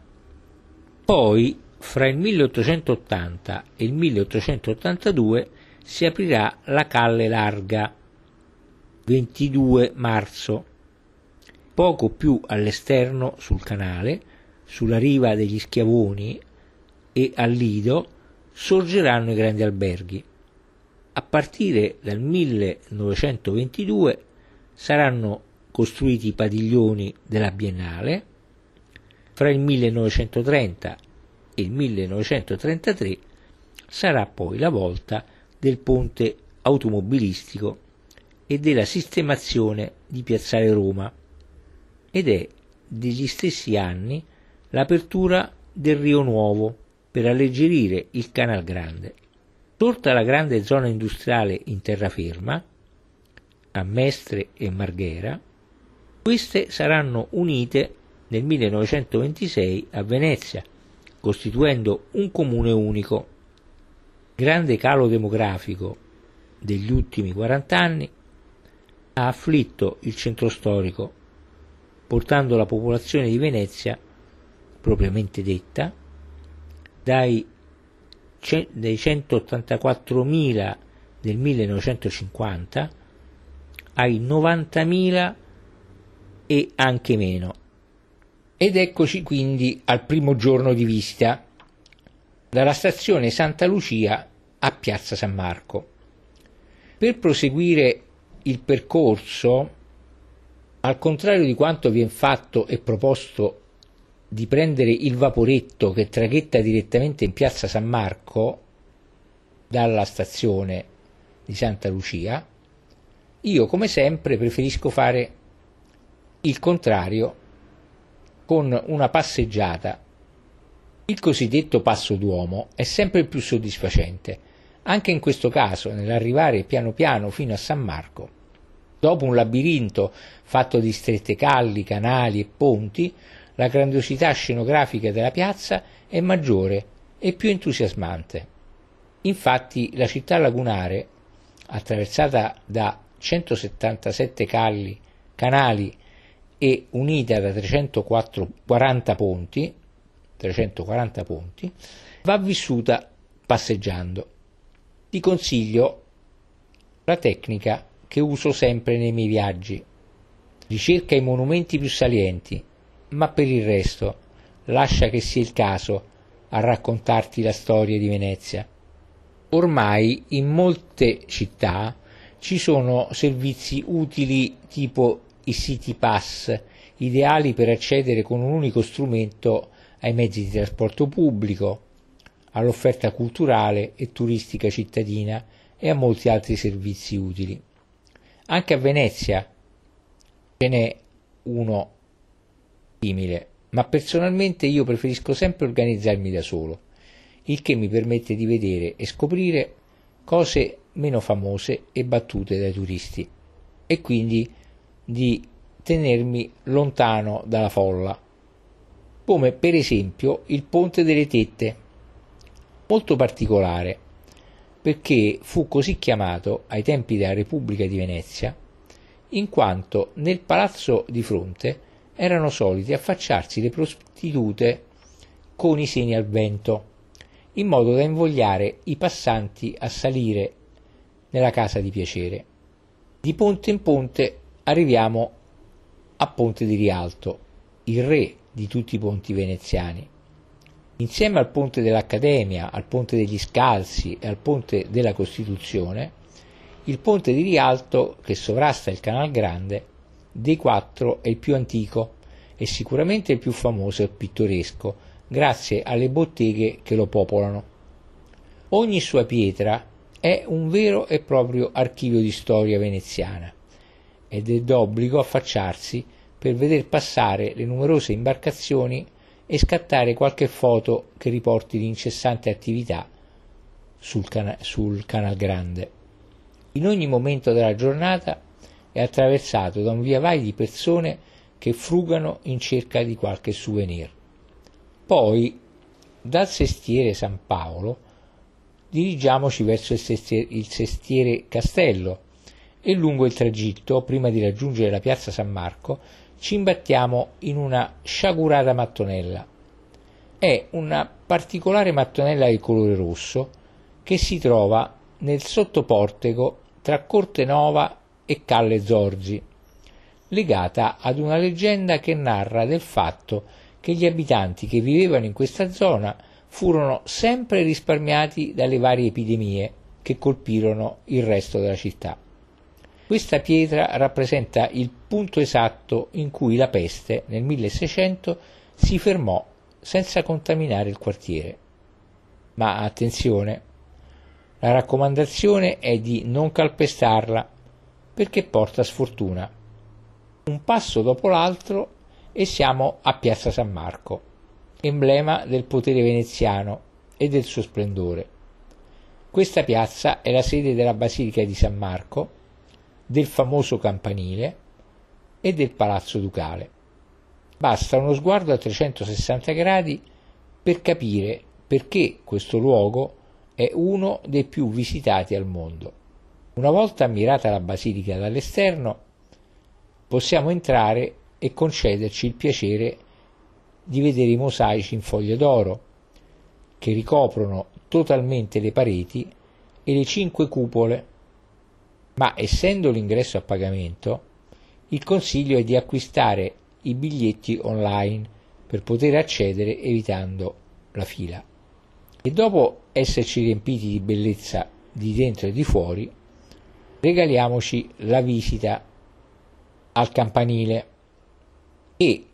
Poi, fra il 1880 e il 1882, si aprirà la Calle Larga, 22 marzo, poco più all'esterno sul canale, sulla riva degli Schiavoni e al Lido sorgeranno i grandi alberghi. a partire dal 1922 saranno costruiti i padiglioni della Biennale, fra il 1930 e il 1933 sarà poi la volta del ponte automobilistico e della sistemazione di Piazzale Roma ed è degli stessi anni l'apertura del Rio Nuovo per alleggerire il Canal Grande. Sorta la grande zona industriale in terraferma, a Mestre e Marghera, queste saranno unite nel 1926 a Venezia, costituendo un comune unico. Grande calo demografico degli ultimi 40 anni ha afflitto il centro storico, portando la popolazione di Venezia, propriamente detta, dai, dai 184.000 del 1950 ai 90.000 e anche meno. Ed eccoci quindi al primo giorno di visita dalla stazione Santa Lucia a Piazza San Marco. Per proseguire il percorso, al contrario di quanto viene fatto e proposto di prendere il vaporetto che traghetta direttamente in piazza San Marco dalla stazione di Santa Lucia, io come sempre preferisco fare il contrario con una passeggiata. Il cosiddetto passo d'uomo è sempre più soddisfacente anche in questo caso, nell'arrivare piano piano fino a San Marco, dopo un labirinto fatto di strette calli, canali e ponti, la grandiosità scenografica della piazza è maggiore e più entusiasmante. Infatti la città lagunare, attraversata da 177 calli, canali e unita da 340 ponti, 340 ponti, va vissuta passeggiando ti consiglio la tecnica che uso sempre nei miei viaggi. Ricerca i monumenti più salienti, ma per il resto lascia che sia il caso a raccontarti la storia di Venezia. Ormai in molte città ci sono servizi utili tipo i City Pass, ideali per accedere con un unico strumento ai mezzi di trasporto pubblico, all'offerta culturale e turistica cittadina e a molti altri servizi utili. Anche a Venezia ce n'è uno simile, ma personalmente io preferisco sempre organizzarmi da solo, il che mi permette di vedere e scoprire cose meno famose e battute dai turisti e quindi di tenermi lontano dalla folla, come per esempio il Ponte delle Tette, molto particolare perché fu così chiamato ai tempi della Repubblica di Venezia in quanto nel palazzo di fronte erano soliti affacciarsi le prostitute con i seni al vento, in modo da invogliare i passanti a salire nella casa di piacere. Di ponte in ponte arriviamo a Ponte di Rialto, il re di tutti i ponti veneziani. Insieme al ponte dell'Accademia, al ponte degli Scalzi e al ponte della Costituzione, il ponte di Rialto, che sovrasta il Canal Grande, dei quattro è il più antico e sicuramente il più famoso e pittoresco, grazie alle botteghe che lo popolano. Ogni sua pietra è un vero e proprio archivio di storia veneziana ed è d'obbligo affacciarsi per veder passare le numerose imbarcazioni e scattare qualche foto che riporti l'incessante attività sul, cana- sul Canal Grande. In ogni momento della giornata è attraversato da un via vai di persone che frugano in cerca di qualche souvenir. Poi, dal sestiere San Paolo, dirigiamoci verso il sestiere, Castello e lungo il tragitto, prima di raggiungere la piazza San Marco, ci imbattiamo in una sciagurata mattonella. È una particolare mattonella di colore rosso che si trova nel sottoportico tra Corte Nova e Calle Zorzi, legata ad una leggenda che narra del fatto che gli abitanti che vivevano in questa zona furono sempre risparmiati dalle varie epidemie che colpirono il resto della città. Questa pietra rappresenta il punto esatto in cui la peste nel 1600 si fermò senza contaminare il quartiere. Ma attenzione, la raccomandazione è di non calpestarla perché porta sfortuna. Un passo dopo l'altro e siamo a Piazza San Marco, emblema del potere veneziano e del suo splendore. Questa piazza è la sede della Basilica di San Marco, del famoso campanile e del Palazzo Ducale. Basta uno sguardo a 360 gradi per capire perché questo luogo è uno dei più visitati al mondo. Una volta ammirata la basilica dall'esterno, possiamo entrare e concederci il piacere di vedere i mosaici in foglio d'oro, che ricoprono totalmente le pareti e le cinque cupole, ma essendo l'ingresso a pagamento, il consiglio è di acquistare i biglietti online per poter accedere evitando la fila. E dopo esserci riempiti di bellezza di dentro e di fuori, regaliamoci la visita al campanile e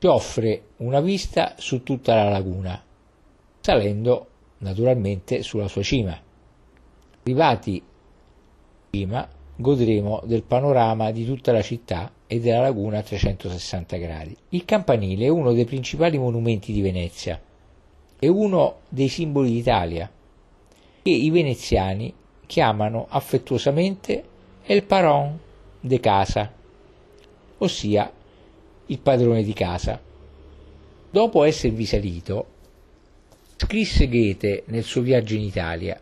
ci offre una vista su tutta la laguna, salendo naturalmente sulla sua cima. Arrivati prima godremo del panorama di tutta la città e della laguna a 360 gradi. Il campanile è uno dei principali monumenti di Venezia, è uno dei simboli d'Italia che i veneziani chiamano affettuosamente El Paron de Casa, ossia il padrone di casa. Dopo esservi salito, scrisse Goethe nel suo viaggio in Italia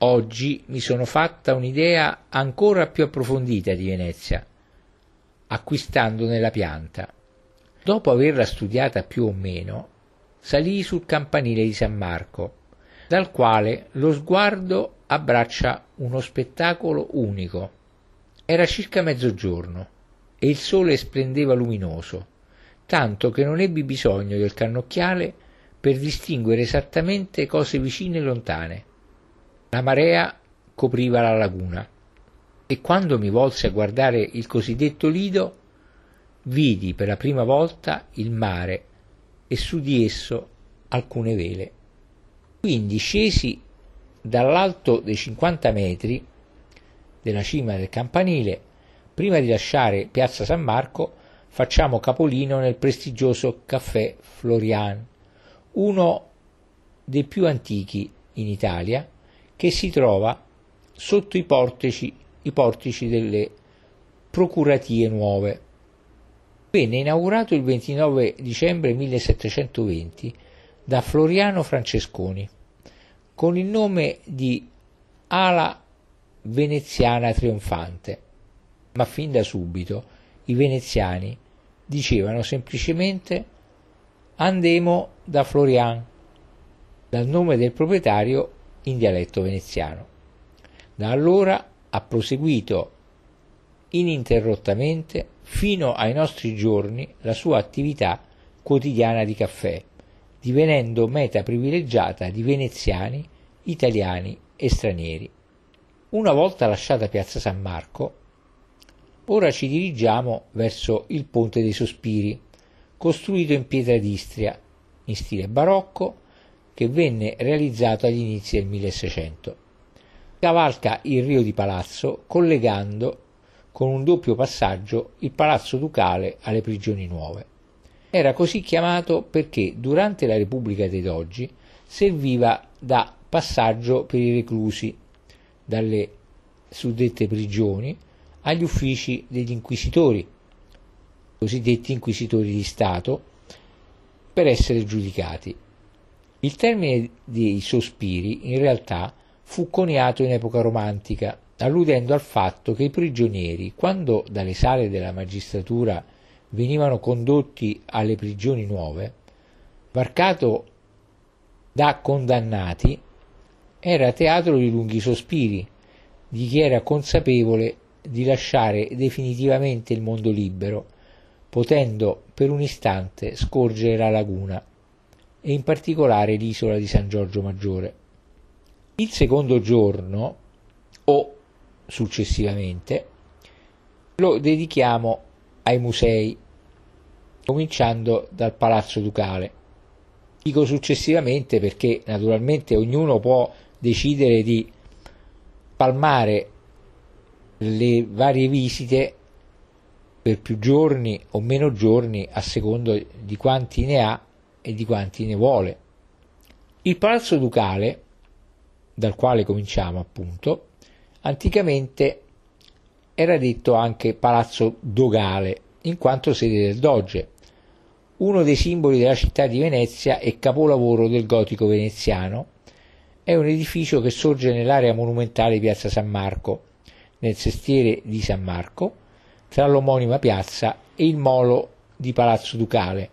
Oggi mi sono fatta un'idea ancora più approfondita di Venezia, acquistandone la pianta. Dopo averla studiata più o meno, salii sul campanile di San Marco, dal quale lo sguardo abbraccia uno spettacolo unico. Era circa mezzogiorno e il sole splendeva luminoso, tanto che non ebbi bisogno del cannocchiale per distinguere esattamente cose vicine e lontane. La marea copriva la laguna e quando mi volsi a guardare il cosiddetto lido, vidi per la prima volta il mare e su di esso alcune vele. Quindi scesi dall'alto dei 50 metri della cima del campanile, prima di lasciare Piazza San Marco, facciamo capolino nel prestigioso caffè Florian, uno dei più antichi in Italia che si trova sotto i portici, i portici delle procuratie nuove. Venne inaugurato il 29 dicembre 1720 da Floriano Francesconi con il nome di Ala Veneziana Trionfante, ma fin da subito i veneziani dicevano semplicemente Andemo da Florian, dal nome del proprietario in dialetto veneziano. Da allora ha proseguito ininterrottamente fino ai nostri giorni la sua attività quotidiana di caffè, divenendo meta privilegiata di veneziani, italiani e stranieri. Una volta lasciata Piazza San Marco, ora ci dirigiamo verso il Ponte dei Sospiri, costruito in pietra d'Istria, in stile barocco, che venne realizzato agli inizi del 1600. Cavalca il Rio di Palazzo collegando con un doppio passaggio il Palazzo Ducale alle prigioni nuove. Era così chiamato perché durante la Repubblica dei Doggi serviva da passaggio per i reclusi dalle suddette prigioni agli uffici degli inquisitori, cosiddetti inquisitori di Stato, per essere giudicati. Il termine dei sospiri in realtà fu coniato in epoca romantica, alludendo al fatto che i prigionieri, quando dalle sale della magistratura venivano condotti alle prigioni nuove, varcato da condannati, era teatro di lunghi sospiri, di chi era consapevole di lasciare definitivamente il mondo libero, potendo per un istante scorgere la laguna e in particolare l'isola di San Giorgio Maggiore. Il secondo giorno o successivamente lo dedichiamo ai musei, cominciando dal Palazzo Ducale. Dico successivamente perché naturalmente ognuno può decidere di palmare le varie visite per più giorni o meno giorni a secondo di quanti ne ha e di quanti ne vuole. Il Palazzo Ducale, dal quale cominciamo appunto, anticamente era detto anche Palazzo Dogale, in quanto sede del Doge, uno dei simboli della città di Venezia e capolavoro del gotico veneziano, è un edificio che sorge nell'area monumentale di Piazza San Marco, nel sestiere di San Marco, tra l'omonima piazza e il molo di Palazzo Ducale,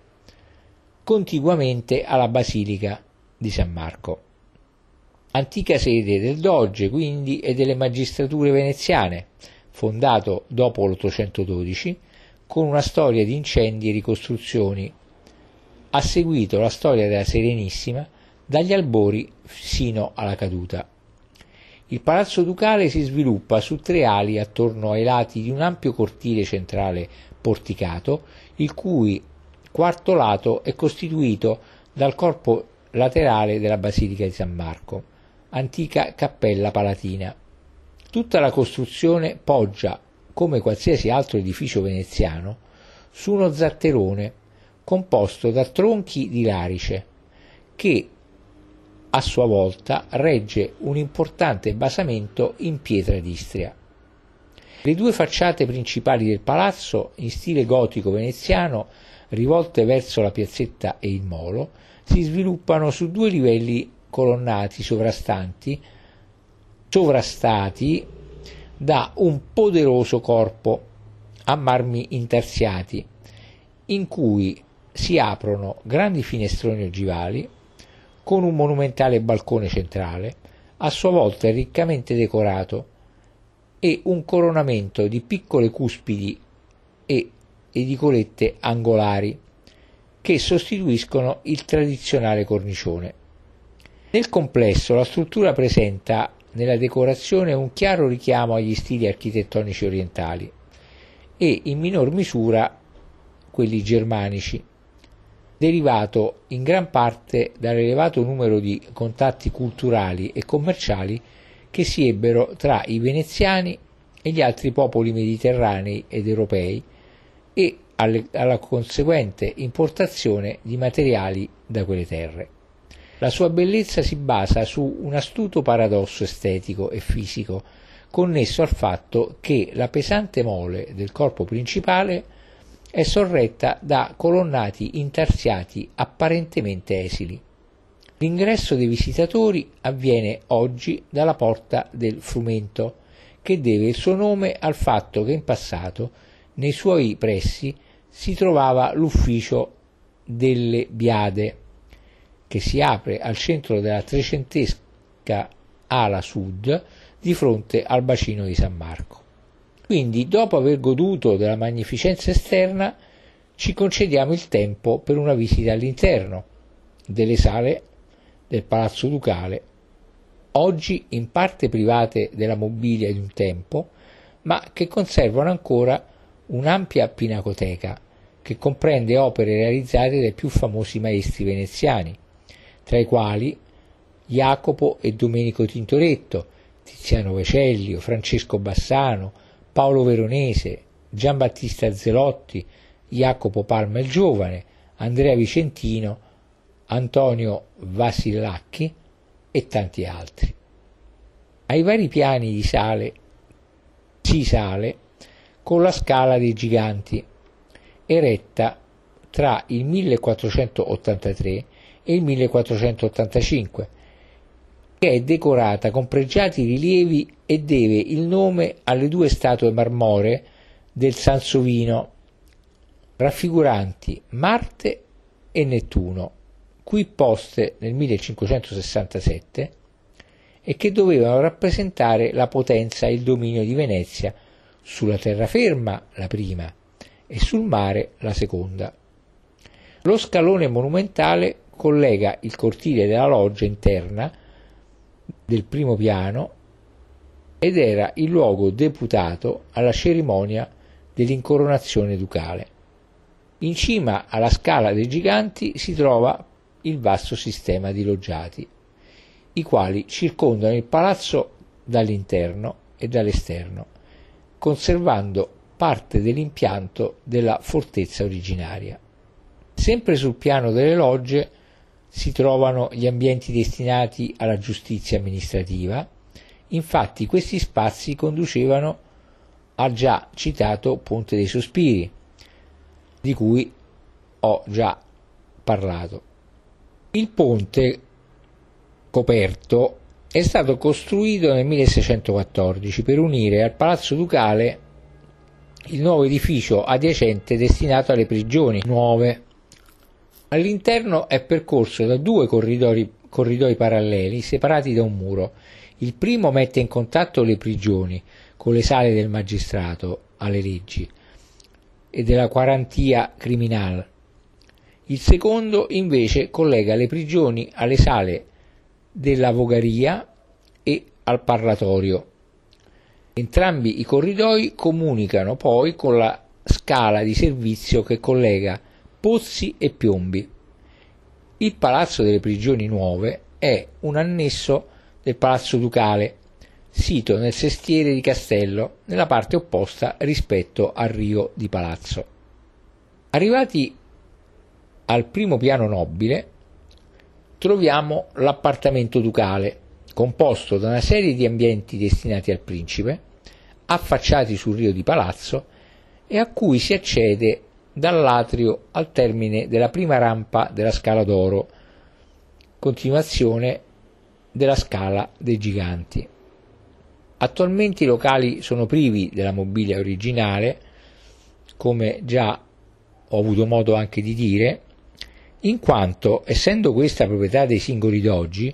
contiguamente alla Basilica di San Marco. Antica sede del Doge, quindi, e delle magistrature veneziane, fondato dopo l'812, con una storia di incendi e ricostruzioni. Ha seguito la storia della Serenissima dagli albori sino alla caduta. Il palazzo ducale si sviluppa su tre ali attorno ai lati di un ampio cortile centrale porticato, il cui quarto lato è costituito dal corpo laterale della Basilica di San Marco, antica cappella palatina. Tutta la costruzione poggia, come qualsiasi altro edificio veneziano, su uno zatterone composto da tronchi di larice, che a sua volta regge un importante basamento in pietra d'Istria. Le due facciate principali del palazzo, in stile gotico veneziano, rivolte verso la piazzetta e il molo, si sviluppano su due livelli colonnati sovrastanti, sovrastati da un poderoso corpo a marmi intarsiati, in cui si aprono grandi finestroni ogivali con un monumentale balcone centrale, a sua volta riccamente decorato, e un coronamento di piccole cuspidi e edicolette angolari che sostituiscono il tradizionale cornicione. Nel complesso la struttura presenta nella decorazione un chiaro richiamo agli stili architettonici orientali e in minor misura quelli germanici, derivato in gran parte dall'elevato numero di contatti culturali e commerciali che si ebbero tra i veneziani e gli altri popoli mediterranei ed europei e alle, alla conseguente importazione di materiali da quelle terre. La sua bellezza si basa su un astuto paradosso estetico e fisico connesso al fatto che la pesante mole del corpo principale è sorretta da colonnati intarsiati apparentemente esili. L'ingresso dei visitatori avviene oggi dalla porta del frumento, che deve il suo nome al fatto che in passato nei suoi pressi si trovava l'ufficio delle biade, che si apre al centro della trecentesca ala sud di fronte al bacino di San Marco. Quindi, dopo aver goduto della magnificenza esterna, ci concediamo il tempo per una visita all'interno delle sale del Palazzo Ducale, oggi in parte private della mobilia di un tempo, ma che conservano ancora un'ampia pinacoteca che comprende opere realizzate dai più famosi maestri veneziani, tra i quali Jacopo e Domenico Tintoretto, Tiziano Vecellio, Francesco Bassano, Paolo Veronese, Giambattista Zelotti, Jacopo Palma il Giovane, Andrea Vicentino, Antonio Vasillacchi e tanti altri. Ai vari piani di sale si sale con la scala dei giganti, eretta tra il 1483 e il 1485, che è decorata con pregiati rilievi e deve il nome alle due statue marmoree del Sansovino, raffiguranti Marte e Nettuno, qui poste nel 1567 e che dovevano rappresentare la potenza e il dominio di Venezia sulla terraferma la prima e sul mare la seconda. Lo scalone monumentale collega il cortile della loggia interna del primo piano ed era il luogo deputato alla cerimonia dell'incoronazione ducale. In cima alla scala dei giganti si trova il vasto sistema di loggiati, i quali circondano il palazzo dall'interno e dall'esterno, conservando parte dell'impianto della fortezza originaria. Sempre sul piano delle logge si trovano gli ambienti destinati alla giustizia amministrativa, infatti questi spazi conducevano al già citato Ponte dei Sospiri, di cui ho già parlato. Il ponte coperto è stato costruito nel 1614 per unire al Palazzo Ducale il nuovo edificio adiacente destinato alle prigioni nuove. All'interno è percorso da due corridoi, corridoi paralleli separati da un muro. Il primo mette in contatto le prigioni con le sale del magistrato alle leggi e della quarantia criminale. Il secondo invece collega le prigioni alle sale della vogaria e al parlatorio. Entrambi i corridoi comunicano poi con la scala di servizio che collega Pozzi e Piombi. Il Palazzo delle Prigioni Nuove è un annesso del Palazzo Ducale, sito nel sestiere di Castello, nella parte opposta rispetto al Rio di Palazzo. Arrivati al primo piano nobile, troviamo l'appartamento ducale, composto da una serie di ambienti destinati al principe, affacciati sul rio di Palazzo e a cui si accede dall'atrio al termine della prima rampa della Scala d'Oro, continuazione della Scala dei Giganti. Attualmente i locali sono privi della mobilia originale, come già ho avuto modo anche di dire, in quanto, essendo questa proprietà dei singoli dogi,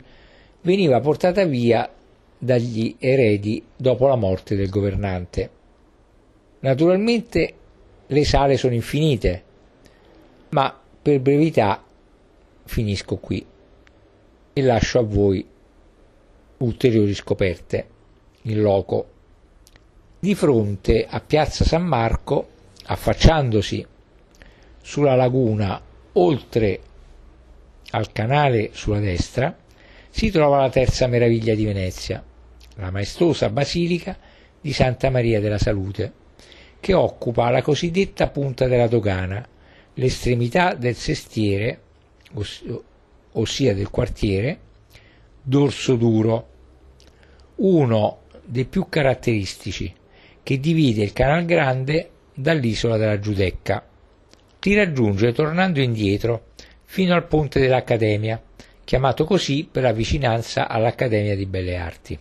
veniva portata via dagli eredi dopo la morte del governante. Naturalmente le sale sono infinite, ma per brevità finisco qui e lascio a voi ulteriori scoperte in loco. Di fronte a Piazza San Marco, affacciandosi sulla laguna oltre al canale sulla destra, si trova la terza meraviglia di Venezia, la maestosa basilica di Santa Maria della Salute, che occupa la cosiddetta punta della dogana, l'estremità del sestiere, ossia del quartiere, dorso duro, uno dei più caratteristici, che divide il Canal Grande dall'isola della Giudecca li raggiunge tornando indietro fino al ponte dell'Accademia, chiamato così per la vicinanza all'Accademia di Belle Arti.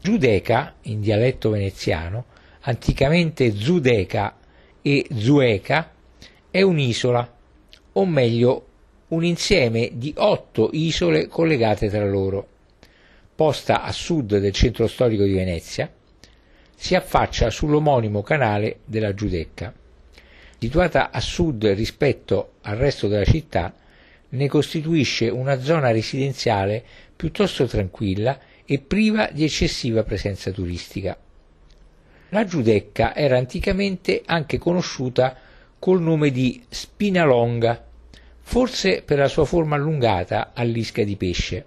Giudeca, in dialetto veneziano, anticamente Zudeca e Zueca, è un'isola, o meglio un insieme di otto isole collegate tra loro. Posta a sud del centro storico di Venezia, si affaccia sull'omonimo canale della Giudecca situata a sud rispetto al resto della città, ne costituisce una zona residenziale piuttosto tranquilla e priva di eccessiva presenza turistica. La Giudecca era anticamente anche conosciuta col nome di Spinalonga, forse per la sua forma allungata all'isca di pesce,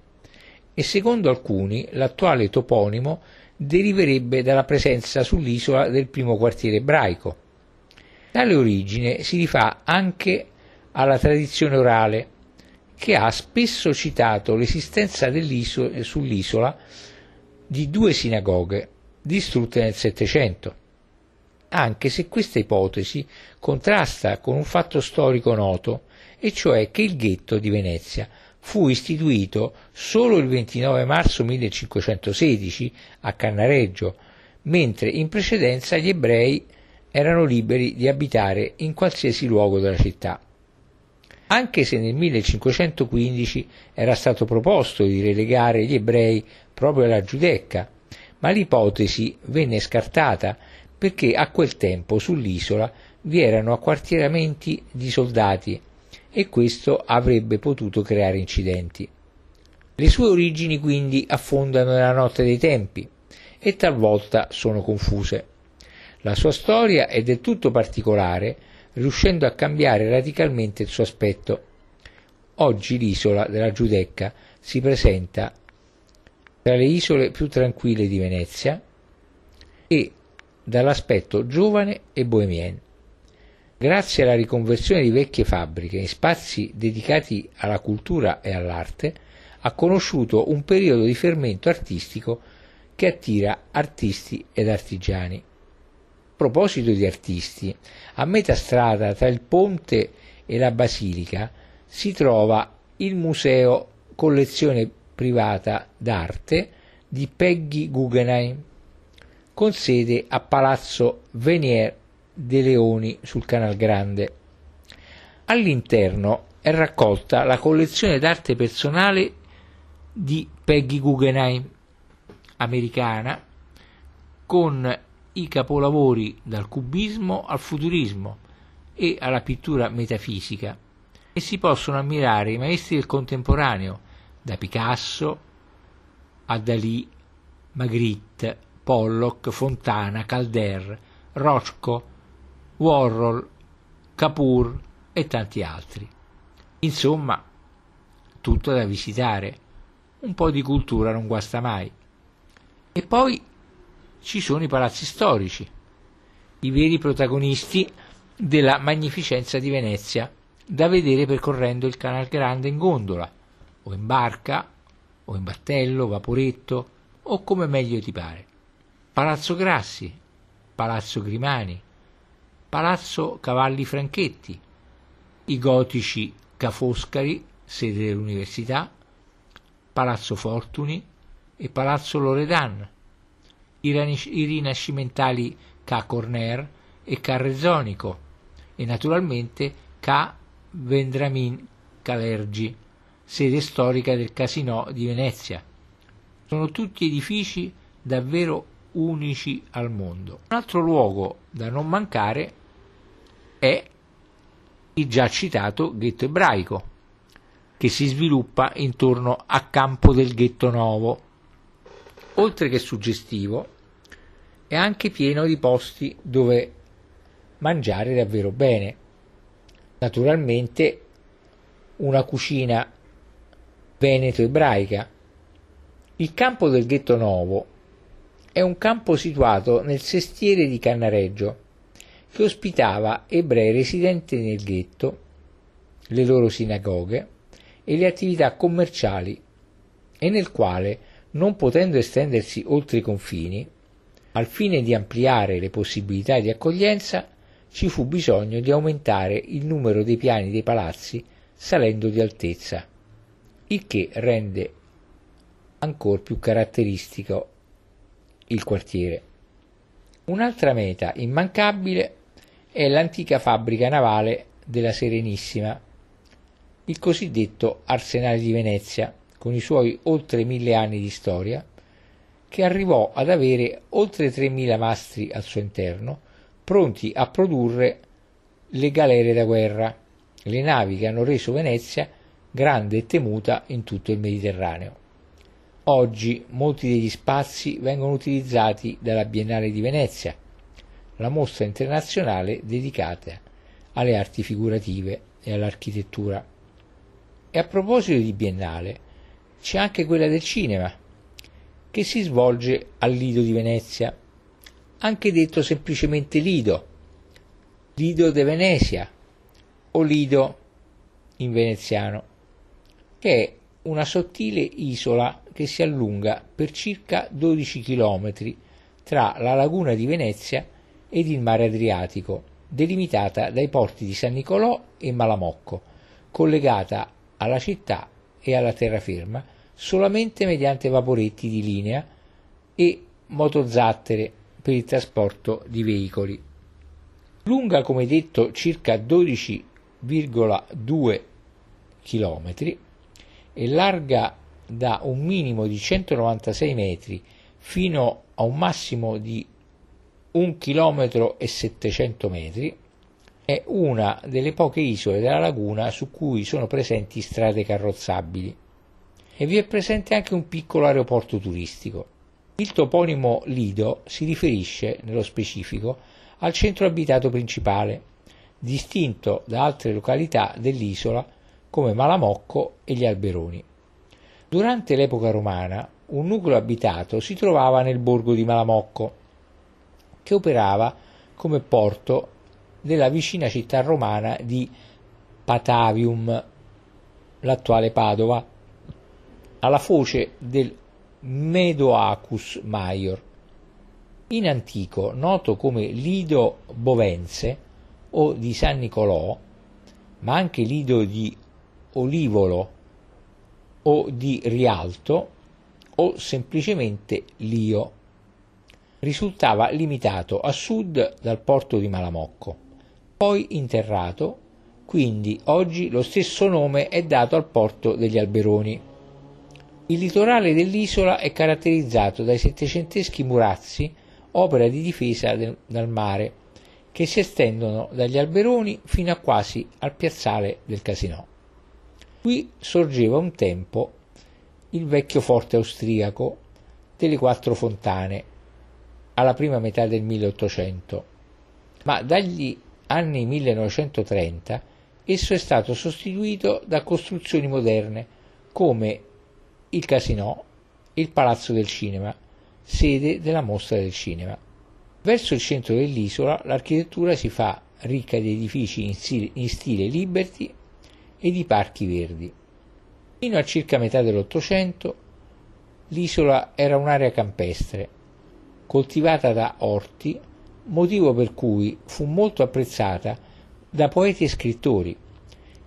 e secondo alcuni l'attuale toponimo deriverebbe dalla presenza sull'isola del primo quartiere ebraico, Tale origine si rifà anche alla tradizione orale, che ha spesso citato l'esistenza sull'isola di due sinagoghe distrutte nel Settecento, anche se questa ipotesi contrasta con un fatto storico noto, e cioè che il ghetto di Venezia fu istituito solo il 29 marzo 1516 a Cannareggio, mentre in precedenza gli ebrei erano liberi di abitare in qualsiasi luogo della città. Anche se nel 1515 era stato proposto di relegare gli ebrei proprio alla Giudecca, ma l'ipotesi venne scartata perché a quel tempo sull'isola vi erano acquartieramenti di soldati e questo avrebbe potuto creare incidenti. Le sue origini quindi affondano nella notte dei tempi e talvolta sono confuse. La sua storia è del tutto particolare, riuscendo a cambiare radicalmente il suo aspetto. Oggi l'isola della Giudecca si presenta tra le isole più tranquille di Venezia e dall'aspetto giovane e bohemien. Grazie alla riconversione di vecchie fabbriche in spazi dedicati alla cultura e all'arte, ha conosciuto un periodo di fermento artistico che attira artisti ed artigiani. A proposito di artisti, a metà strada tra il ponte e la basilica si trova il museo collezione privata d'arte di Peggy Guggenheim, con sede a Palazzo Venier de Leoni sul Canal Grande. All'interno è raccolta la collezione d'arte personale di Peggy Guggenheim, americana, con i capolavori dal cubismo al futurismo e alla pittura metafisica e si possono ammirare i maestri del contemporaneo, da Picasso a Dalì, Magritte, Pollock, Fontana, Calder, Rothko, Warhol, Kapoor e tanti altri. Insomma, tutto da visitare. Un po' di cultura non guasta mai. E poi ci sono i palazzi storici, i veri protagonisti della magnificenza di Venezia, da vedere percorrendo il Canal Grande in gondola, o in barca, o in battello, vaporetto, o come meglio ti pare. Palazzo Grassi, Palazzo Grimani, Palazzo Cavalli Franchetti, i gotici Ca' Foscari, sede dell'università, Palazzo Fortuni e Palazzo Loredan, i rinascimentali Ca' Corner e Ca' Rezzonico e naturalmente Ca' Vendramin Calergi, sede storica del Casinò di Venezia. Sono tutti edifici davvero unici al mondo. Un altro luogo da non mancare è il già citato ghetto ebraico, che si sviluppa intorno a Campo del Ghetto Nuovo. Oltre che suggestivo, è anche pieno di posti dove mangiare davvero bene. Naturalmente una cucina veneto-ebraica. Il campo del Ghetto Nuovo è un campo situato nel sestiere di Cannareggio, che ospitava ebrei residenti nel ghetto, le loro sinagoghe e le attività commerciali e nel quale, non potendo estendersi oltre i confini, al fine di ampliare le possibilità di accoglienza, ci fu bisogno di aumentare il numero dei piani dei palazzi salendo di altezza, il che rende ancora più caratteristico il quartiere. Un'altra meta immancabile è l'antica fabbrica navale della Serenissima, il cosiddetto Arsenale di Venezia, con i suoi oltre mille anni di storia, che arrivò ad avere oltre 3.000 mastri al suo interno, pronti a produrre le galere da guerra, le navi che hanno reso Venezia grande e temuta in tutto il Mediterraneo. Oggi molti degli spazi vengono utilizzati dalla Biennale di Venezia, la mostra internazionale dedicata alle arti figurative e all'architettura. E a proposito di Biennale, c'è anche quella del cinema, che si svolge al Lido di Venezia, anche detto semplicemente Lido, Lido de Venezia o Lido in veneziano, che è una sottile isola che si allunga per circa 12 km tra la laguna di Venezia ed il mare Adriatico, delimitata dai porti di San Nicolò e Malamocco, collegata alla città e alla terraferma solamente mediante vaporetti di linea e motozattere per il trasporto di veicoli. Lunga come detto circa 12,2 km e larga da un minimo di 196 metri fino a un massimo di 1 km e 700 metri, è una delle poche isole della laguna su cui sono presenti strade carrozzabili. e vi è presente anche un piccolo aeroporto turistico. Il toponimo Lido si riferisce, nello specifico, al centro abitato principale, distinto da altre località dell'isola come Malamocco e gli Alberoni. Durante l'epoca romana un nucleo abitato si trovava nel borgo di Malamocco, che operava come porto della vicina città romana di Patavium, l'attuale Padova, alla foce del Medoacus Maior. In antico noto come Lido Bovense o di San Nicolò, ma anche Lido di Olivolo o di Rialto o semplicemente Lio. Risultava limitato a sud dal porto di Malamocco, poi interrato, quindi oggi lo stesso nome è dato al porto degli Alberoni. Il litorale dell'isola è caratterizzato dai settecenteschi murazzi, opera di difesa del, dal mare, che si estendono dagli alberoni fino a quasi al piazzale del Casinò. Qui sorgeva un tempo il vecchio forte austriaco delle Quattro Fontane, alla prima metà del 1800, ma dagli anni 1930 esso è stato sostituito da costruzioni moderne come il Casinò e il Palazzo del Cinema, sede della mostra del cinema. Verso il centro dell'isola l'architettura si fa ricca di edifici in stile, Liberty e di parchi verdi. Fino a circa metà dell'Ottocento l'isola era un'area campestre, coltivata da orti, motivo per cui fu molto apprezzata da poeti e scrittori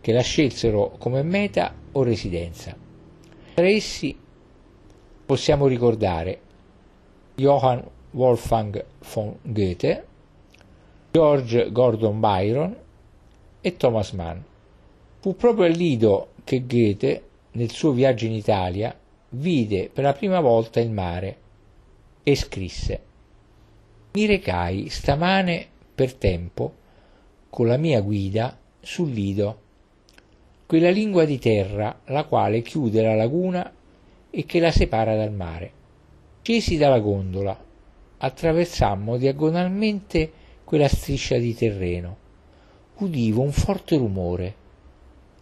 che la scelsero come meta o residenza. Tra essi possiamo ricordare Johann Wolfgang von Goethe, George Gordon Byron e Thomas Mann. Fu proprio a Lido che Goethe, nel suo viaggio in Italia, vide per la prima volta il mare e scrisse Mi recai stamane per tempo con la mia guida sul Lido quella lingua di terra la quale chiude la laguna e che la separa dal mare. Scesi dalla gondola, attraversammo diagonalmente quella striscia di terreno. Udivo un forte rumore.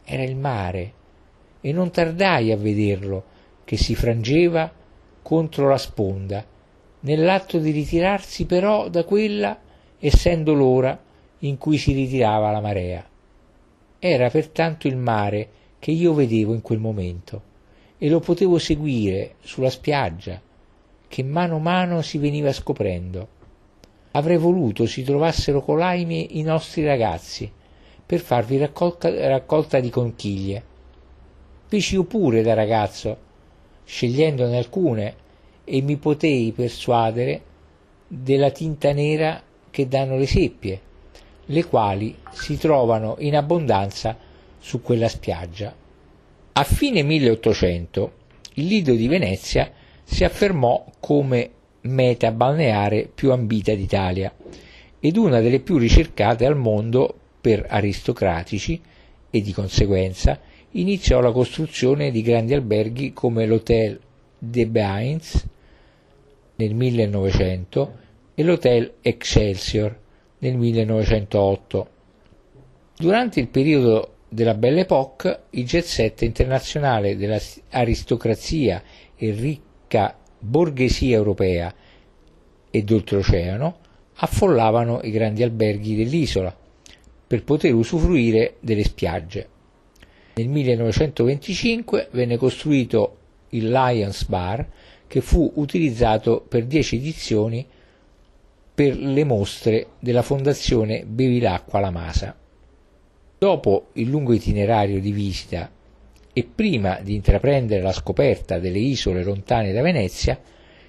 Era il mare e non tardai a vederlo che si frangeva contro la sponda, nell'atto di ritirarsi però da quella, essendo l'ora in cui si ritirava la marea. Era pertanto il mare che io vedevo in quel momento e lo potevo seguire sulla spiaggia che mano a mano si veniva scoprendo. Avrei voluto si trovassero colaimi i nostri ragazzi per farvi raccolta, raccolta di conchiglie. Feci io pure da ragazzo, scegliendone alcune, e mi potei persuadere della tinta nera che danno le seppie le quali si trovano in abbondanza su quella spiaggia. A fine 1800 il Lido di Venezia si affermò come meta balneare più ambita d'Italia ed una delle più ricercate al mondo per aristocratici e di conseguenza iniziò la costruzione di grandi alberghi come l'Hotel de Bains nel 1900 e l'Hotel Excelsior nel 1908. Durante il periodo della Belle Époque, il jet set internazionale dell'aristocrazia e ricca borghesia europea e d'oltreoceano affollavano i grandi alberghi dell'isola per poter usufruire delle spiagge. Nel 1925 venne costruito il Lions Bar che fu utilizzato per dieci edizioni per le mostre della Fondazione Bevilacqua La Masa. Dopo il lungo itinerario di visita e prima di intraprendere la scoperta delle isole lontane da Venezia,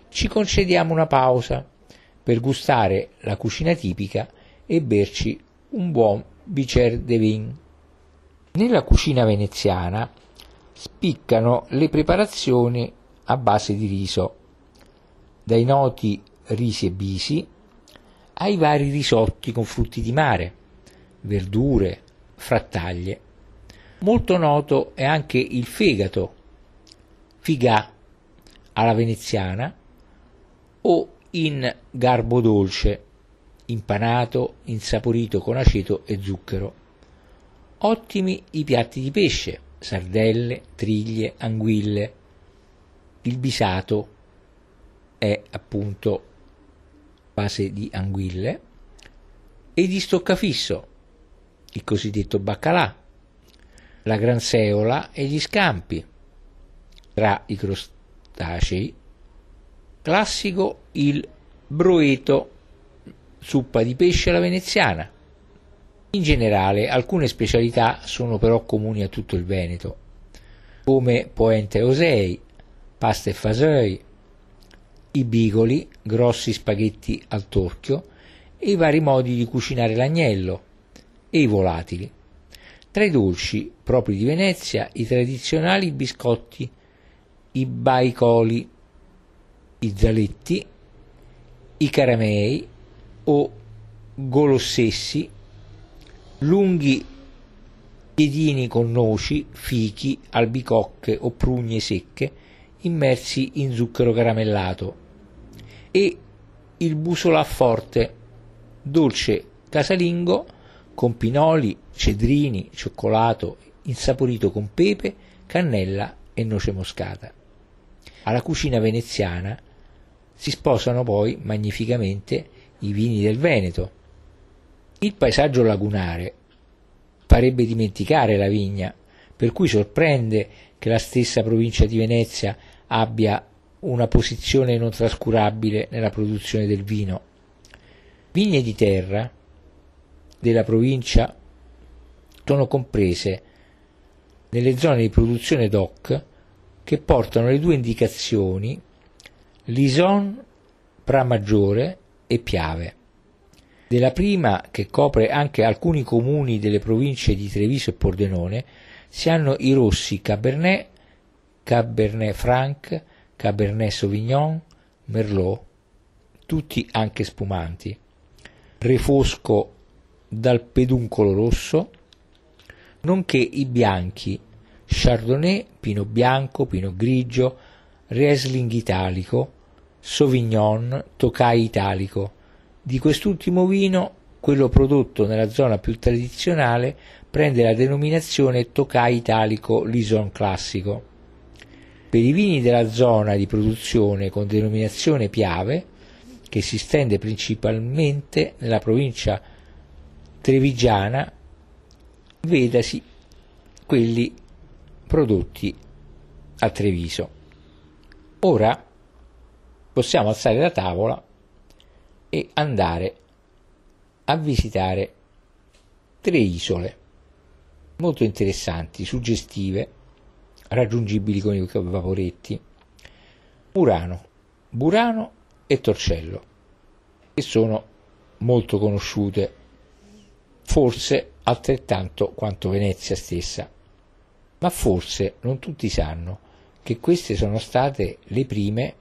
ci concediamo una pausa per gustare la cucina tipica e berci un buon bicer de vin. Nella cucina veneziana spiccano le preparazioni a base di riso, dai noti risi e bisi ai vari risotti con frutti di mare, verdure, frattaglie. Molto noto è anche il fegato, figà alla veneziana o in garbo dolce, impanato, insaporito con aceto e zucchero. Ottimi i piatti di pesce, sardelle, triglie, anguille. Il bisato è appunto base di anguille e di stoccafisso, il cosiddetto baccalà, la granseola e gli scampi. Tra i crostacei, classico il broeto, zuppa di pesce alla veneziana. In generale alcune specialità sono però comuni a tutto il Veneto, come poente osei, pasta e fasoi, i bigoli, grossi spaghetti al torchio e i vari modi di cucinare l'agnello e i volatili. Tra i dolci propri di Venezia, i tradizionali biscotti, i baicoli, i zaletti, i caramei o golossessi, lunghi piedini con noci, fichi, albicocche o prugne secche immersi in zucchero caramellato e il busolà forte, dolce casalingo con pinoli, cedrini, cioccolato, insaporito con pepe, cannella e noce moscata. Alla cucina veneziana si sposano poi magnificamente i vini del Veneto. Il paesaggio lagunare farebbe dimenticare la vigna, per cui sorprende che la stessa provincia di Venezia abbia una posizione non trascurabile nella produzione del vino. Vigne di terra della provincia sono comprese nelle zone di produzione DOC che portano le due indicazioni Lison, Pramaggiore e Piave. Della prima, che copre anche alcuni comuni delle province di Treviso e Pordenone, si hanno i rossi Cabernet, Cabernet Franc, Cabernet Sauvignon, Merlot, tutti anche spumanti, refosco dal peduncolo rosso, nonché i bianchi Chardonnay, Pino bianco, Pino grigio, Riesling italico, Sauvignon, Tokai italico. Di quest'ultimo vino, quello prodotto nella zona più tradizionale prende la denominazione Tokai italico Lison classico. Per i vini della zona di produzione con denominazione Piave, che si stende principalmente nella provincia trevigiana, vedasi quelli prodotti a Treviso. Ora possiamo alzare la tavola e andare a visitare tre isole molto interessanti, suggestive raggiungibili con i vaporetti, Murano, Burano e Torcello, che sono molto conosciute, forse altrettanto quanto Venezia stessa, ma forse non tutti sanno che queste sono state le prime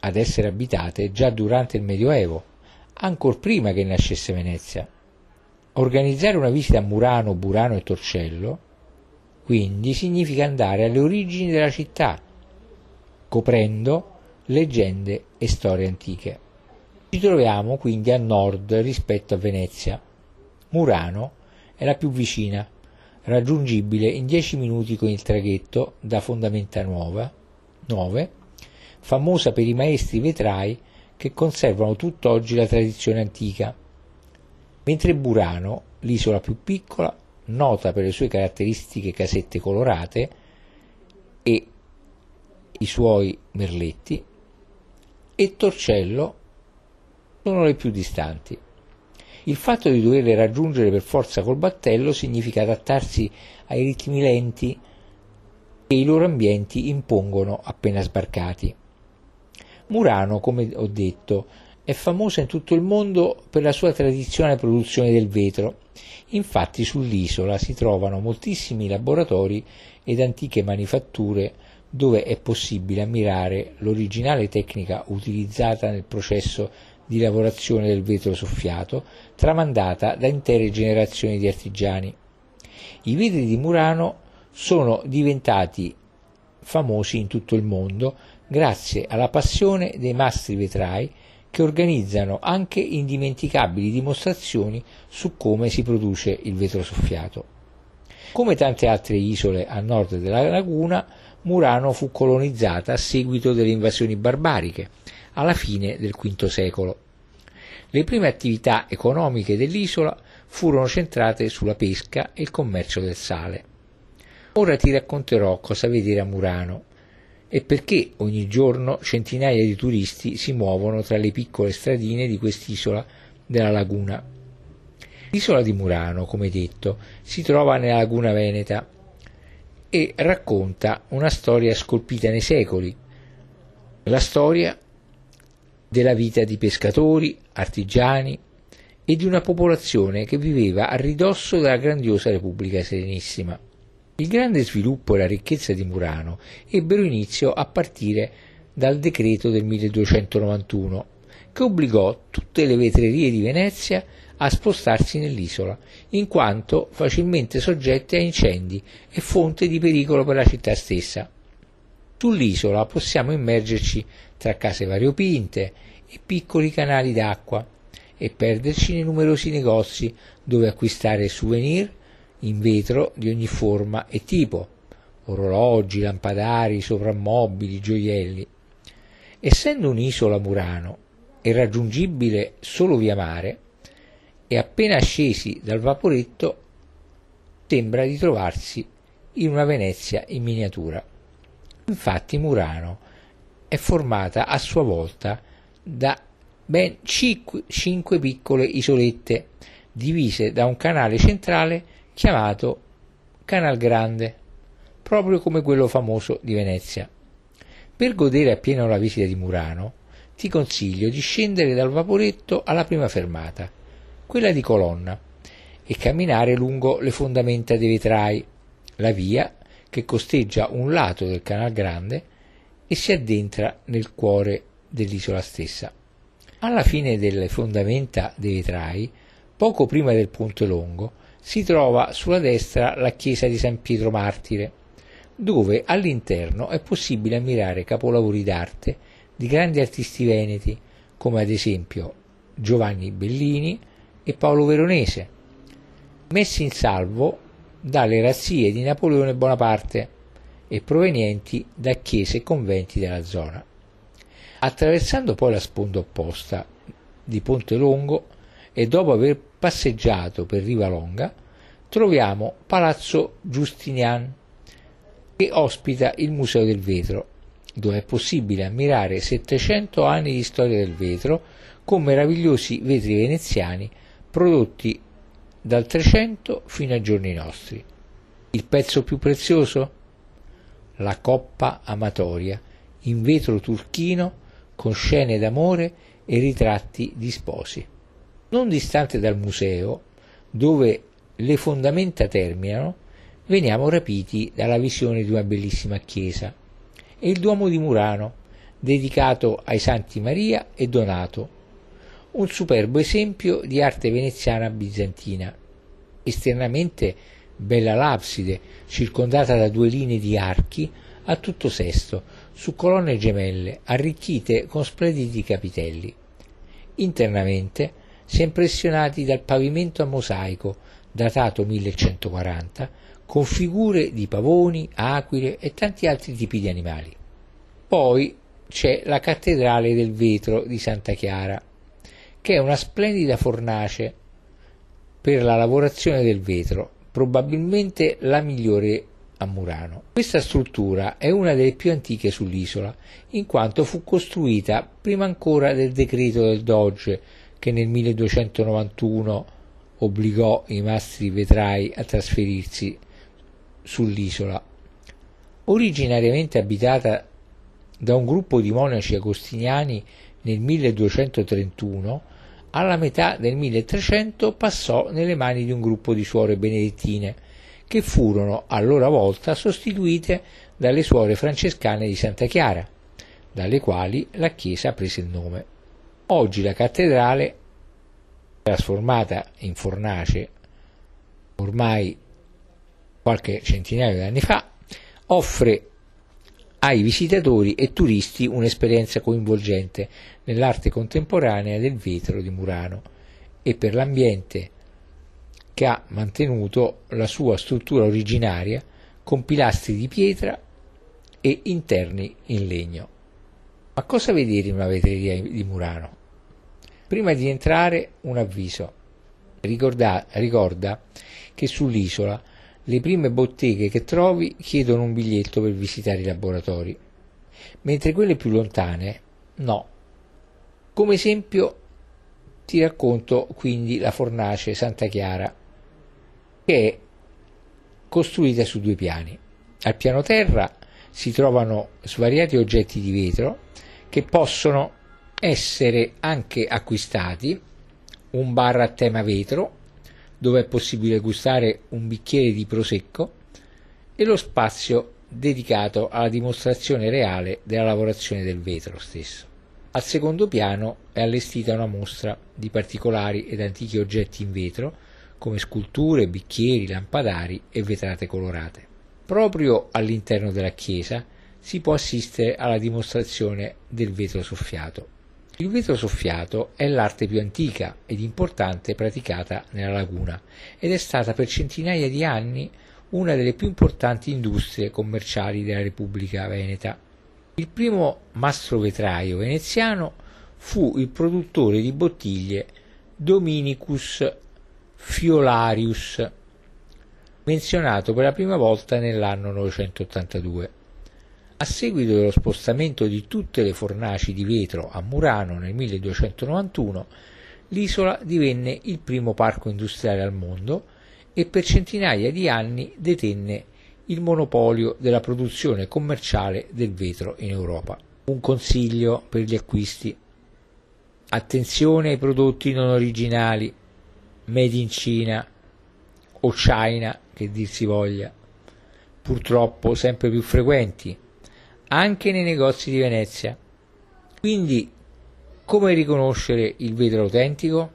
ad essere abitate già durante il Medioevo, ancor prima che nascesse Venezia. Organizzare una visita a Murano, Burano e Torcello quindi significa andare alle origini della città, coprendo leggende e storie antiche. Ci troviamo quindi a nord rispetto a Venezia. Murano è la più vicina, raggiungibile in 10 minuti con il traghetto da Fondamenta Nuova, 9, famosa per i maestri vetrai che conservano tutt'oggi la tradizione antica, mentre Burano, l'isola più piccola, nota per le sue caratteristiche casette colorate e i suoi merletti, e Torcello sono le più distanti. Il fatto di doverle raggiungere per forza col battello significa adattarsi ai ritmi lenti che i loro ambienti impongono appena sbarcati. Murano, come ho detto, è famosa in tutto il mondo per la sua tradizionale produzione del vetro. Infatti sull'isola si trovano moltissimi laboratori ed antiche manifatture dove è possibile ammirare l'originale tecnica utilizzata nel processo di lavorazione del vetro soffiato, tramandata da intere generazioni di artigiani. I vetri di Murano sono diventati famosi in tutto il mondo grazie alla passione dei mastri vetrai che organizzano anche indimenticabili dimostrazioni su come si produce il vetro soffiato. Come tante altre isole a nord della laguna, Murano fu colonizzata a seguito delle invasioni barbariche, alla fine del V secolo. Le prime attività economiche dell'isola furono centrate sulla pesca e il commercio del sale. Ora ti racconterò cosa vedere a Murano e perché ogni giorno centinaia di turisti si muovono tra le piccole stradine di quest'isola della laguna. L'isola di Murano, come detto, si trova nella laguna veneta e racconta una storia scolpita nei secoli, la storia della vita di pescatori, artigiani e di una popolazione che viveva a ridosso della grandiosa Repubblica Serenissima. Il grande sviluppo e la ricchezza di Murano ebbero inizio a partire dal decreto del 1291, che obbligò tutte le vetrerie di Venezia a spostarsi nell'isola, in quanto facilmente soggette a incendi e fonte di pericolo per la città stessa. Sull'isola possiamo immergerci tra case variopinte e piccoli canali d'acqua e perderci nei numerosi negozi dove acquistare souvenir in vetro di ogni forma e tipo, orologi, lampadari, soprammobili, gioielli. Essendo un'isola Murano e raggiungibile solo via mare, e appena scesi dal vaporetto sembra di trovarsi in una Venezia in miniatura. Infatti Murano è formata a sua volta da ben cinque piccole isolette divise da un canale centrale chiamato Canal Grande, proprio come quello famoso di Venezia. Per godere appieno la visita di Murano, ti consiglio di scendere dal vaporetto alla prima fermata, quella di Colonna, e camminare lungo le fondamenta dei vetrai, la via che costeggia un lato del Canal Grande e si addentra nel cuore dell'isola stessa. Alla fine delle fondamenta dei vetrai, poco prima del Ponte Longo, si trova sulla destra la chiesa di San Pietro Martire, dove all'interno è possibile ammirare capolavori d'arte di grandi artisti veneti, come ad esempio Giovanni Bellini e Paolo Veronese, messi in salvo dalle razzie di Napoleone Bonaparte e provenienti da chiese e conventi della zona. Attraversando poi la sponda opposta di Ponte Longo e dopo aver passeggiato per Riva Longa, troviamo Palazzo Giustinian, che ospita il Museo del Vetro, dove è possibile ammirare 700 anni di storia del vetro con meravigliosi vetri veneziani prodotti dal 300 fino ai giorni nostri. Il pezzo più prezioso? La coppa amatoria in vetro turchino con scene d'amore e ritratti di sposi non distante dal museo, dove le fondamenta terminano, veniamo rapiti dalla visione di una bellissima chiesa e il Duomo di Murano, dedicato ai Santi Maria e Donato, un superbo esempio di arte veneziana bizantina. Esternamente bella l'abside, circondata da due linee di archi a tutto sesto, su colonne gemelle, arricchite con splendidi capitelli. Internamente si è impressionati dal pavimento a mosaico, datato 1140, con figure di pavoni, aquile e tanti altri tipi di animali. Poi c'è la cattedrale del vetro di Santa Chiara, che è una splendida fornace per la lavorazione del vetro, probabilmente la migliore a Murano. Questa struttura è una delle più antiche sull'isola, in quanto fu costruita prima ancora del decreto del Doge che nel 1291 obbligò i mastri vetrai a trasferirsi sull'isola. Originariamente abitata da un gruppo di monaci agostiniani nel 1231, alla metà del 1300 passò nelle mani di un gruppo di suore benedettine, che furono a loro volta sostituite dalle suore francescane di Santa Chiara, dalle quali la chiesa prese il nome. Oggi la cattedrale, trasformata in fornace ormai qualche centinaio di anni fa, offre ai visitatori e turisti un'esperienza coinvolgente nell'arte contemporanea del vetro di Murano e per l'ambiente che ha mantenuto la sua struttura originaria con pilastri di pietra e interni in legno. Ma cosa vedere in una vetreria di Murano? Prima di entrare un avviso. Ricorda, ricorda che sull'isola le prime botteghe che trovi chiedono un biglietto per visitare i laboratori, mentre quelle più lontane no. Come esempio ti racconto quindi la fornace Santa Chiara, che è costruita su due piani. Al piano terra si trovano svariati oggetti di vetro che possono essere anche acquistati, un bar a tema vetro, dove è possibile gustare un bicchiere di prosecco, e lo spazio dedicato alla dimostrazione reale della lavorazione del vetro stesso. Al secondo piano è allestita una mostra di particolari ed antichi oggetti in vetro, come sculture, bicchieri, lampadari e vetrate colorate. Proprio all'interno della chiesa si può assistere alla dimostrazione del vetro soffiato. Il vetro soffiato è l'arte più antica ed importante praticata nella laguna ed è stata per centinaia di anni una delle più importanti industrie commerciali della Repubblica Veneta. Il primo mastrovetraio veneziano fu il produttore di bottiglie Dominicus Fiolarius, menzionato per la prima volta nell'anno 982. A seguito dello spostamento di tutte le fornaci di vetro a Murano nel 1291, l'isola divenne il primo parco industriale al mondo e per centinaia di anni detenne il monopolio della produzione commerciale del vetro in Europa. Un consiglio per gli acquisti. Attenzione ai prodotti non originali, made in Cina o China, che dir si voglia, purtroppo sempre più frequenti, anche nei negozi di Venezia. Quindi, come riconoscere il vetro autentico?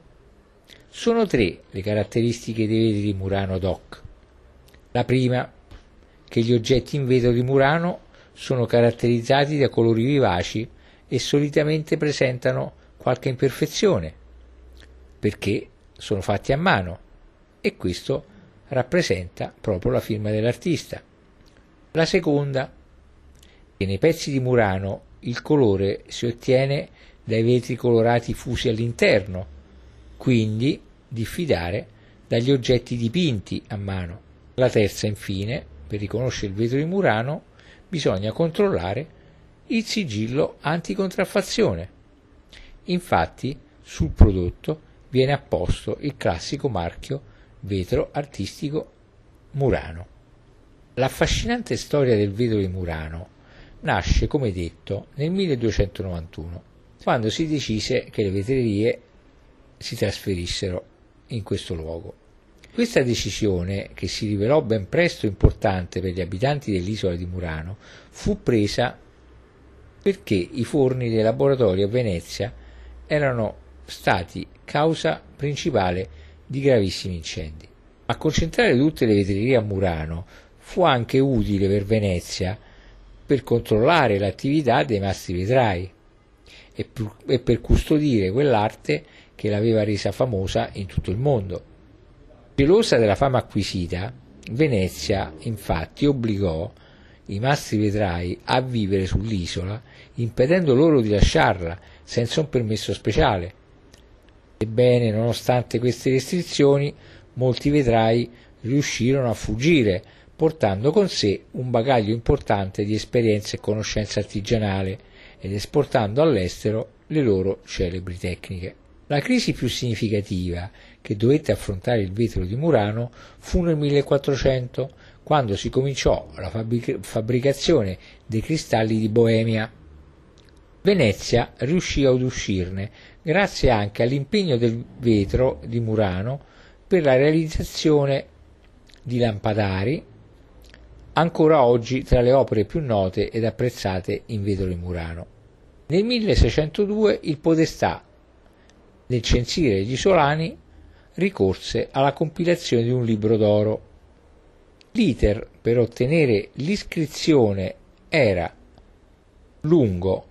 Sono tre le caratteristiche dei vetri di Murano DOC. La prima, che gli oggetti in vetro di Murano sono caratterizzati da colori vivaci e solitamente presentano qualche imperfezione, perché sono fatti a mano e questo rappresenta proprio la firma dell'artista. La seconda, nei pezzi di Murano il colore si ottiene dai vetri colorati fusi all'interno, quindi diffidare dagli oggetti dipinti a mano. La terza, infine, per riconoscere il vetro di Murano, bisogna controllare il sigillo anticontraffazione. Infatti, sul prodotto viene apposto il classico marchio vetro artistico Murano. L'affascinante storia del vetro di Murano nasce, come detto, nel 1291, quando si decise che le vetrerie si trasferissero in questo luogo. Questa decisione, che si rivelò ben presto importante per gli abitanti dell'isola di Murano, fu presa perché i forni dei laboratori a Venezia erano stati causa principale di gravissimi incendi. Ma concentrare tutte le vetrerie a Murano fu anche utile per Venezia per controllare l'attività dei mastri vetrai e per custodire quell'arte che l'aveva resa famosa in tutto il mondo. Gelosa della fama acquisita, Venezia infatti obbligò i mastri vetrai a vivere sull'isola, impedendo loro di lasciarla senza un permesso speciale. Ebbene, nonostante queste restrizioni, molti vetrai riuscirono a fuggire portando con sé un bagaglio importante di esperienza e conoscenza artigianale ed esportando all'estero le loro celebri tecniche. La crisi più significativa che dovette affrontare il vetro di Murano fu nel 1400, quando si cominciò la fabbricazione dei cristalli di Boemia. Venezia riuscì ad uscirne grazie anche all'impegno del vetro di Murano per la realizzazione di lampadari, ancora oggi tra le opere più note ed apprezzate in vetro Murano. Nel 1602 il podestà del censire degli isolani ricorse alla compilazione di un libro d'oro. L'iter per ottenere l'iscrizione era lungo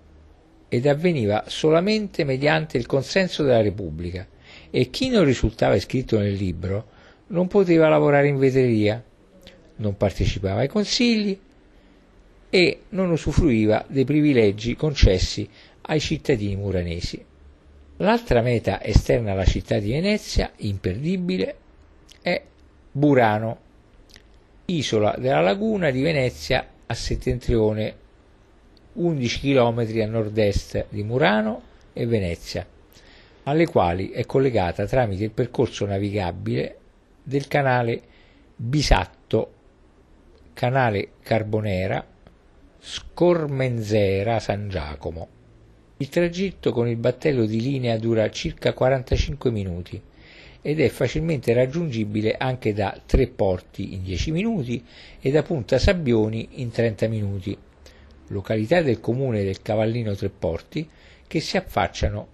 ed avveniva solamente mediante il consenso della Repubblica e chi non risultava iscritto nel libro non poteva lavorare in vetreria, non partecipava ai consigli e non usufruiva dei privilegi concessi ai cittadini muranesi. L'altra meta esterna alla città di Venezia, imperdibile, è Burano, isola della laguna di Venezia a settentrione 11 km a nord-est di Murano e Venezia, alle quali è collegata tramite il percorso navigabile del canale Bisatto, canale Carbonera, Scormenzera San Giacomo. Il tragitto con il battello di linea dura circa 45 minuti ed è facilmente raggiungibile anche da Tre Porti in 10 minuti e da Punta Sabbioni in 30 minuti, località del comune del Cavallino Tre Porti che si affacciano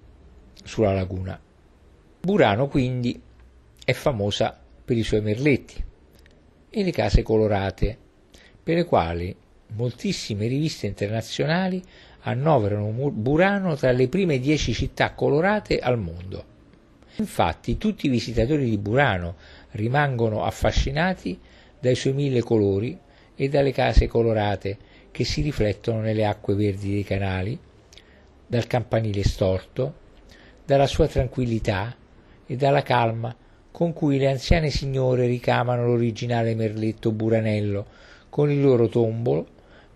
sulla laguna. Burano quindi è famosa per i suoi merletti e le case colorate, per le quali moltissime riviste internazionali annoverano Burano tra le prime dieci città colorate al mondo. Infatti tutti i visitatori di Burano rimangono affascinati dai suoi mille colori e dalle case colorate che si riflettono nelle acque verdi dei canali, dal campanile storto, dalla sua tranquillità e dalla calma con cui le anziane signore ricamano l'originale merletto buranello con il loro tombolo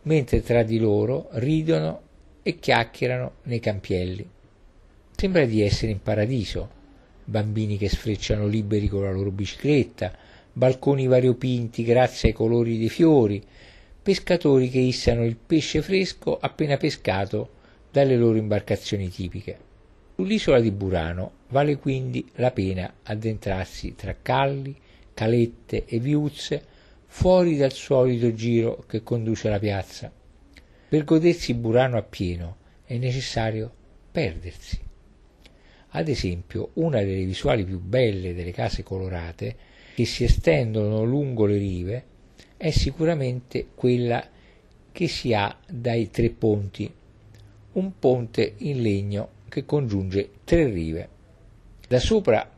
mentre tra di loro ridono e chiacchierano nei campielli. Sembra di essere in paradiso, bambini che sfrecciano liberi con la loro bicicletta, balconi variopinti grazie ai colori dei fiori, pescatori che issano il pesce fresco appena pescato dalle loro imbarcazioni tipiche. Sull'isola di Burano vale quindi la pena addentrarsi tra calli, calette e viuzze fuori dal solito giro che conduce alla piazza. Per godersi Burano appieno è necessario perdersi. Ad esempio, una delle visuali più belle delle case colorate che si estendono lungo le rive è sicuramente quella che si ha dai tre ponti, un ponte in legno che congiunge tre rive. Da sopra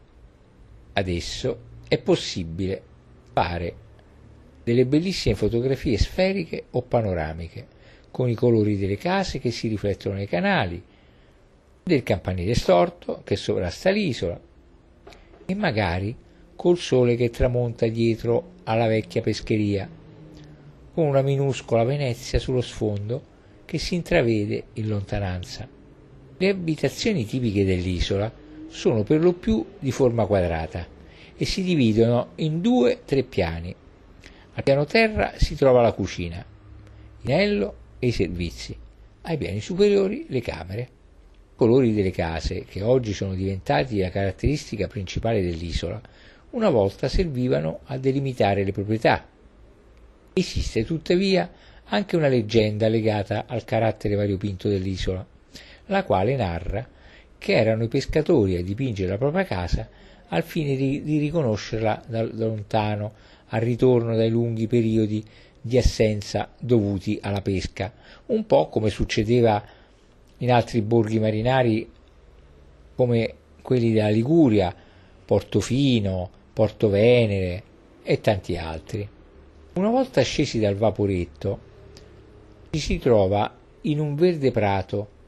adesso è possibile fare delle bellissime fotografie sferiche o panoramiche, con i colori delle case che si riflettono nei canali, del campanile storto che sovrasta l'isola e magari col sole che tramonta dietro alla vecchia pescheria, con una minuscola Venezia sullo sfondo che si intravede in lontananza. Le abitazioni tipiche dell'isola sono per lo più di forma quadrata e si dividono in due o tre piani. Al piano terra si trova la cucina, l'inello e i servizi, ai piani superiori le camere colori delle case, che oggi sono diventati la caratteristica principale dell'isola, una volta servivano a delimitare le proprietà. Esiste tuttavia anche una leggenda legata al carattere variopinto dell'isola, la quale narra che erano i pescatori a dipingere la propria casa al fine di, di riconoscerla da, da lontano al ritorno dai lunghi periodi di assenza dovuti alla pesca, un po' come succedeva in altri borghi marinari come quelli della Liguria, Portofino, Porto Venere e tanti altri. Una volta scesi dal vaporetto ci si trova in un verde prato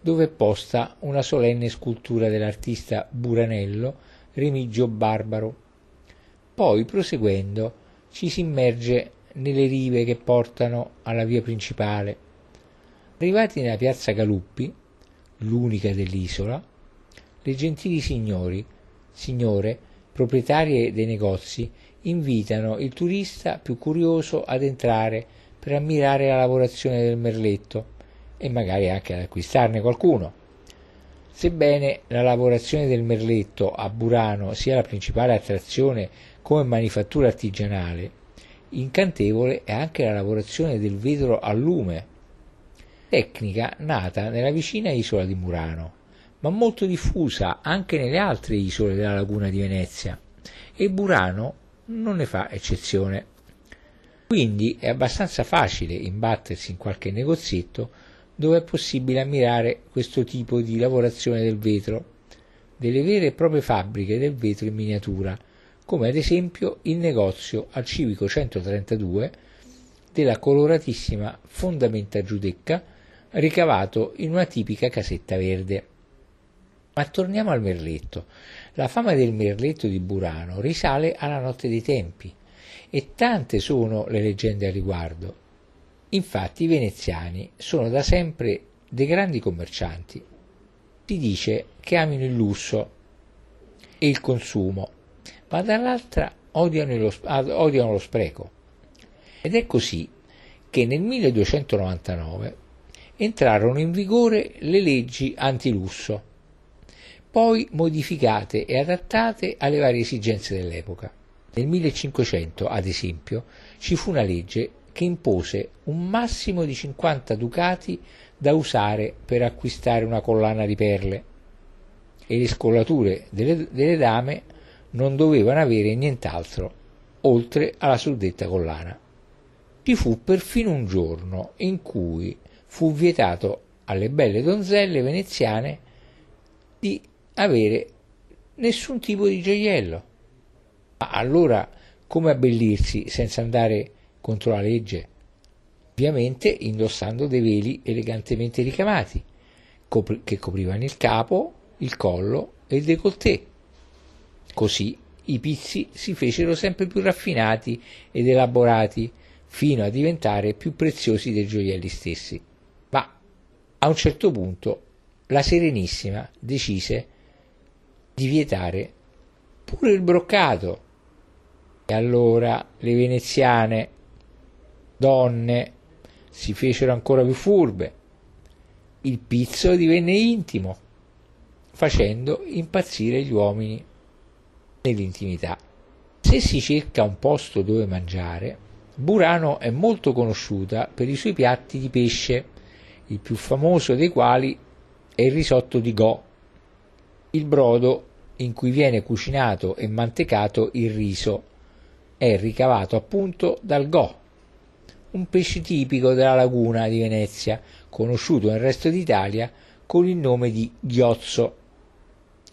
dove è posta una solenne scultura dell'artista Buranello Remigio Barbaro. Poi, proseguendo, ci si immerge nelle rive che portano alla via principale Arrivati nella piazza Galuppi, l'unica dell'isola, le gentili signori, signore, proprietarie dei negozi, invitano il turista più curioso ad entrare per ammirare la lavorazione del merletto e magari anche ad acquistarne qualcuno. Sebbene la lavorazione del merletto a Burano sia la principale attrazione come manifattura artigianale, incantevole è anche la lavorazione del vetro a lume tecnica nata nella vicina isola di Murano, ma molto diffusa anche nelle altre isole della laguna di Venezia, e Burano non ne fa eccezione. Quindi è abbastanza facile imbattersi in qualche negozietto dove è possibile ammirare questo tipo di lavorazione del vetro, delle vere e proprie fabbriche del vetro in miniatura, come ad esempio il negozio al Civico 132 della coloratissima Fondamenta Giudecca, ricavato in una tipica casetta verde. Ma torniamo al merletto. La fama del merletto di Burano risale alla notte dei tempi e tante sono le leggende al riguardo. Infatti i veneziani sono da sempre dei grandi commercianti. Si dice che amino il lusso e il consumo, ma dall'altra odiano lo, odiano lo spreco. Ed è così che nel 1299 entrarono in vigore le leggi antilusso, poi modificate e adattate alle varie esigenze dell'epoca. Nel 1500, ad esempio, ci fu una legge che impose un massimo di 50 ducati da usare per acquistare una collana di perle e le scollature delle, delle dame non dovevano avere nient'altro oltre alla suddetta collana. Ci fu perfino un giorno in cui fu vietato alle belle donzelle veneziane di avere nessun tipo di gioiello. Ma allora come abbellirsi senza andare contro la legge? Ovviamente indossando dei veli elegantemente ricamati, che coprivano il capo, il collo e il décolleté. Così i pizzi si fecero sempre più raffinati ed elaborati, fino a diventare più preziosi dei gioielli stessi. Ma a un certo punto la Serenissima decise di vietare pure il broccato. E allora le veneziane, donne, si fecero ancora più furbe. Il pizzo divenne intimo, facendo impazzire gli uomini nell'intimità. Se si cerca un posto dove mangiare, Burano è molto conosciuta per i suoi piatti di pesce, il più famoso dei quali è il risotto di Go, il brodo in cui viene cucinato e mantecato il riso è ricavato appunto dal Go, un pesce tipico della laguna di Venezia, conosciuto nel resto d'Italia con il nome di ghiozzo.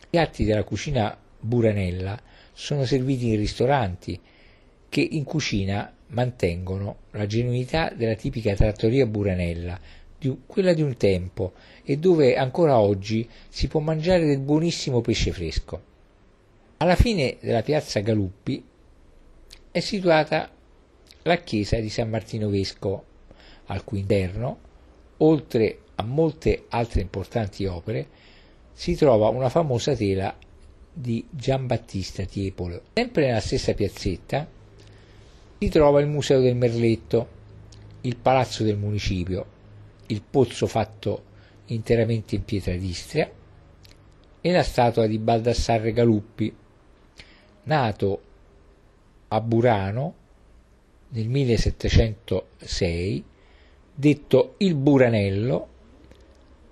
I piatti della cucina buranella sono serviti in ristoranti che in cucina mantengono la genuinità della tipica trattoria buranella, di, quella di un tempo, e dove ancora oggi si può mangiare del buonissimo pesce fresco. Alla fine della piazza Galuppi è situata la chiesa di San Martino Vescovo, al cui interno, oltre a molte altre importanti opere, si trova una famosa tela di Giambattista Tiepolo. Sempre nella stessa piazzetta si trova il Museo del Merletto, il Palazzo del Municipio, il pozzo fatto interamente in pietra d'Istria e la statua di Baldassarre Galuppi, nato a Burano nel 1706, detto il Buranello,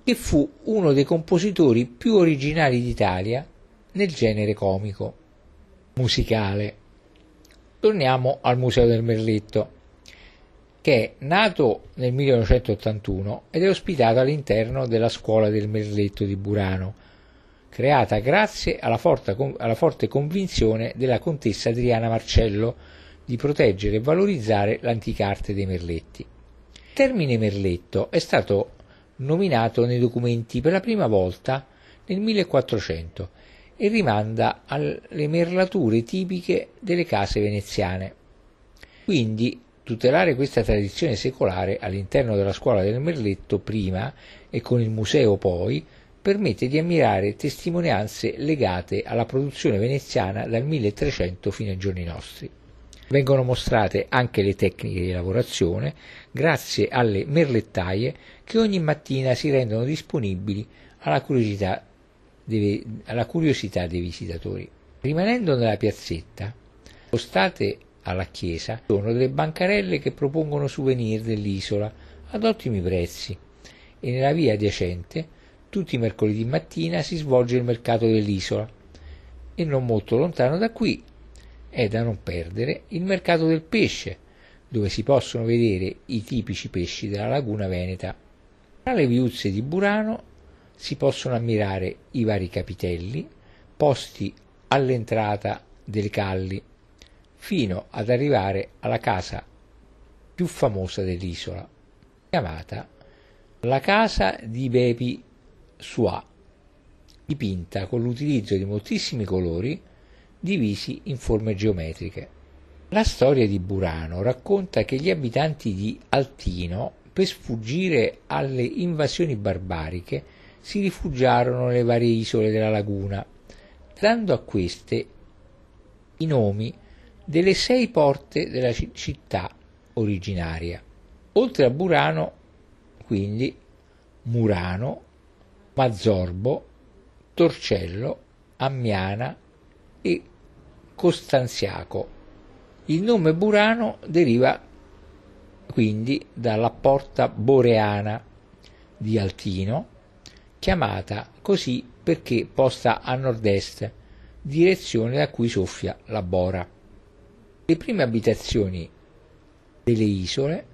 che fu uno dei compositori più originali d'Italia nel genere comico musicale. Torniamo al Museo del Merletto, che è nato nel 1981 ed è ospitato all'interno della Scuola del Merletto di Burano, creata grazie alla forte, alla forte convinzione della contessa Adriana Marcello di proteggere e valorizzare l'antica arte dei merletti. Il termine merletto è stato nominato nei documenti per la prima volta nel 1400 e rimanda alle merlature tipiche delle case veneziane. Quindi tutelare questa tradizione secolare all'interno della scuola del merletto prima e con il museo poi permette di ammirare testimonianze legate alla produzione veneziana dal 1300 fino ai giorni nostri. Vengono mostrate anche le tecniche di lavorazione grazie alle merlettaie che ogni mattina si rendono disponibili alla curiosità dei, alla curiosità dei visitatori. Rimanendo nella piazzetta, spostate alla chiesa, sono delle bancarelle che propongono souvenir dell'isola ad ottimi prezzi e nella via adiacente tutti i mercoledì mattina si svolge il mercato dell'isola e non molto lontano da qui è da non perdere il mercato del pesce, dove si possono vedere i tipici pesci della laguna veneta. Tra le viuzze di Burano si possono ammirare i vari capitelli posti all'entrata delle calli fino ad arrivare alla casa più famosa dell'isola, chiamata la casa di Bepi Sua, dipinta con l'utilizzo di moltissimi colori divisi in forme geometriche. La storia di Burano racconta che gli abitanti di Altino, per sfuggire alle invasioni barbariche, si rifugiarono nelle varie isole della laguna, dando a queste i nomi delle sei porte della città originaria. Oltre a Burano, quindi, Murano, Mazzorbo, Torcello, Ammiana e Costanziaco. Il nome Burano deriva quindi dalla porta boreana di Altino, chiamata così perché posta a nord-est, direzione da cui soffia la Bora. Le prime abitazioni delle isole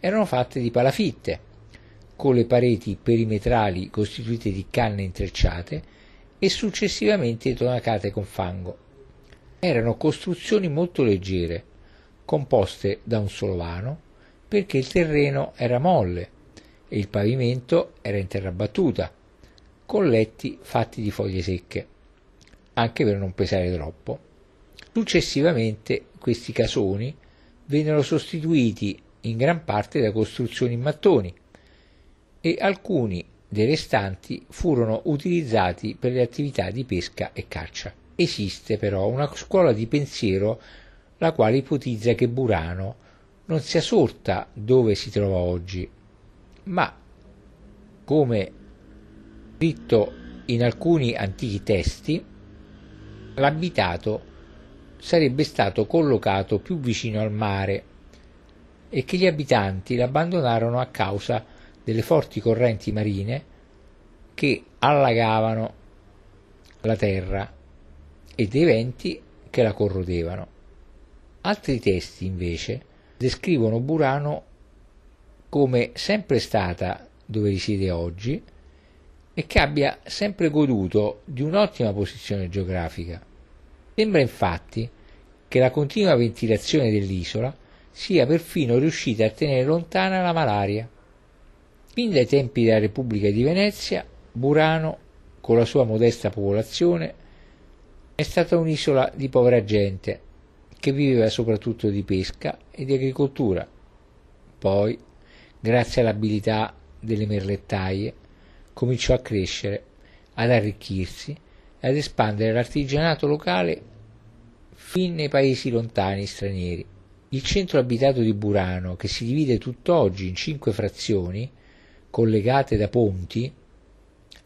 erano fatte di palafitte, con le pareti perimetrali costituite di canne intrecciate e successivamente tonacate con fango. Erano costruzioni molto leggere, composte da un solo vano, perché il terreno era molle e il pavimento era in terra battuta, con letti fatti di foglie secche, anche per non pesare troppo. Successivamente questi casoni vennero sostituiti in gran parte da costruzioni in mattoni e alcuni dei restanti furono utilizzati per le attività di pesca e caccia. Esiste però una scuola di pensiero la quale ipotizza che Burano non sia sorta dove si trova oggi, ma come scritto in alcuni antichi testi, l'abitato sarebbe stato collocato più vicino al mare e che gli abitanti l'abbandonarono a causa delle forti correnti marine che allagavano la terra e dei venti che la corrodevano. Altri testi invece descrivono Burano come sempre stata dove risiede oggi e che abbia sempre goduto di un'ottima posizione geografica. Sembra infatti che la continua ventilazione dell'isola sia perfino riuscita a tenere lontana la malaria. Fin dai tempi della Repubblica di Venezia, Burano, con la sua modesta popolazione, è stata un'isola di povera gente che viveva soprattutto di pesca e di agricoltura. Poi, grazie all'abilità delle merlettaie, cominciò a crescere, ad arricchirsi e ad espandere l'artigianato locale fin nei paesi lontani stranieri. Il centro abitato di Burano, che si divide tutt'oggi in cinque frazioni, collegate da ponti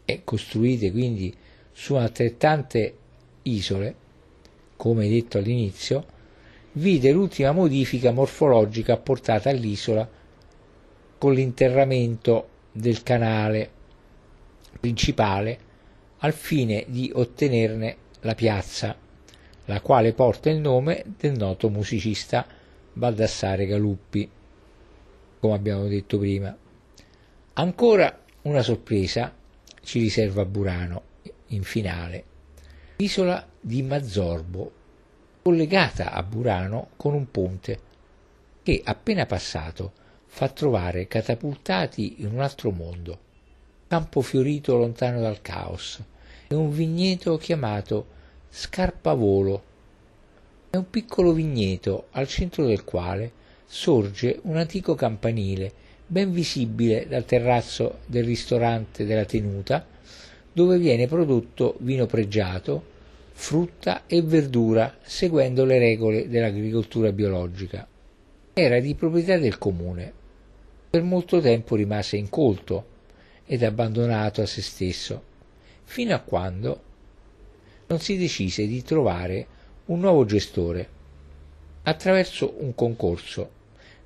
e costruite quindi su altrettante isole, come detto all'inizio, vide l'ultima modifica morfologica apportata all'isola con l'interramento del canale principale al fine di ottenerne la piazza, la quale porta il nome del noto musicista Baldassare Galuppi, come abbiamo detto prima. Ancora una sorpresa ci riserva Burano in finale. L'isola di Mazzorbo, collegata a Burano con un ponte che appena passato fa trovare catapultati in un altro mondo campo fiorito lontano dal caos, e un vigneto chiamato Scarpavolo. È un piccolo vigneto al centro del quale sorge un antico campanile ben visibile dal terrazzo del ristorante della tenuta, dove viene prodotto vino pregiato, frutta e verdura seguendo le regole dell'agricoltura biologica. Era di proprietà del comune. Per molto tempo rimase incolto ed abbandonato a se stesso, fino a quando non si decise di trovare un nuovo gestore attraverso un concorso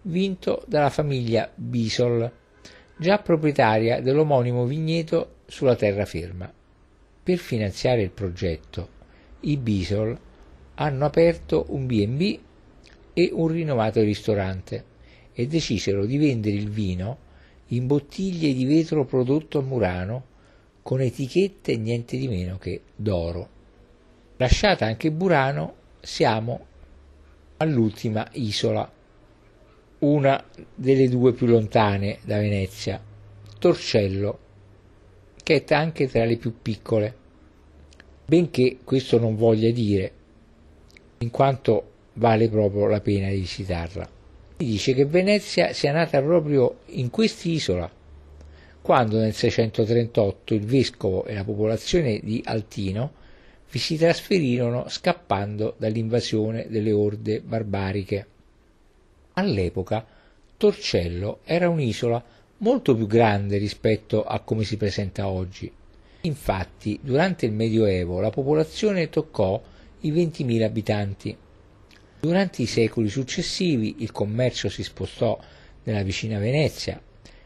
vinto dalla famiglia Bisol, già proprietaria dell'omonimo vigneto sulla terraferma. Per finanziare il progetto, i Bisol hanno aperto un B&B e un rinomato ristorante e decisero di vendere il vino in bottiglie di vetro prodotto a Murano con etichette niente di meno che d'oro. Lasciata anche Burano, siamo all'ultima isola, una delle due più lontane da Venezia, Torcello, che è anche tra le più piccole, benché questo non voglia dire, in quanto vale proprio la pena di visitarla. Dice che Venezia sia nata proprio in quest'isola, quando nel 638 il vescovo e la popolazione di Altino vi si trasferirono scappando dall'invasione delle orde barbariche. All'epoca Torcello era un'isola molto più grande rispetto a come si presenta oggi. Infatti, durante il Medioevo la popolazione toccò i 20.000 abitanti. Durante i secoli successivi il commercio si spostò nella vicina Venezia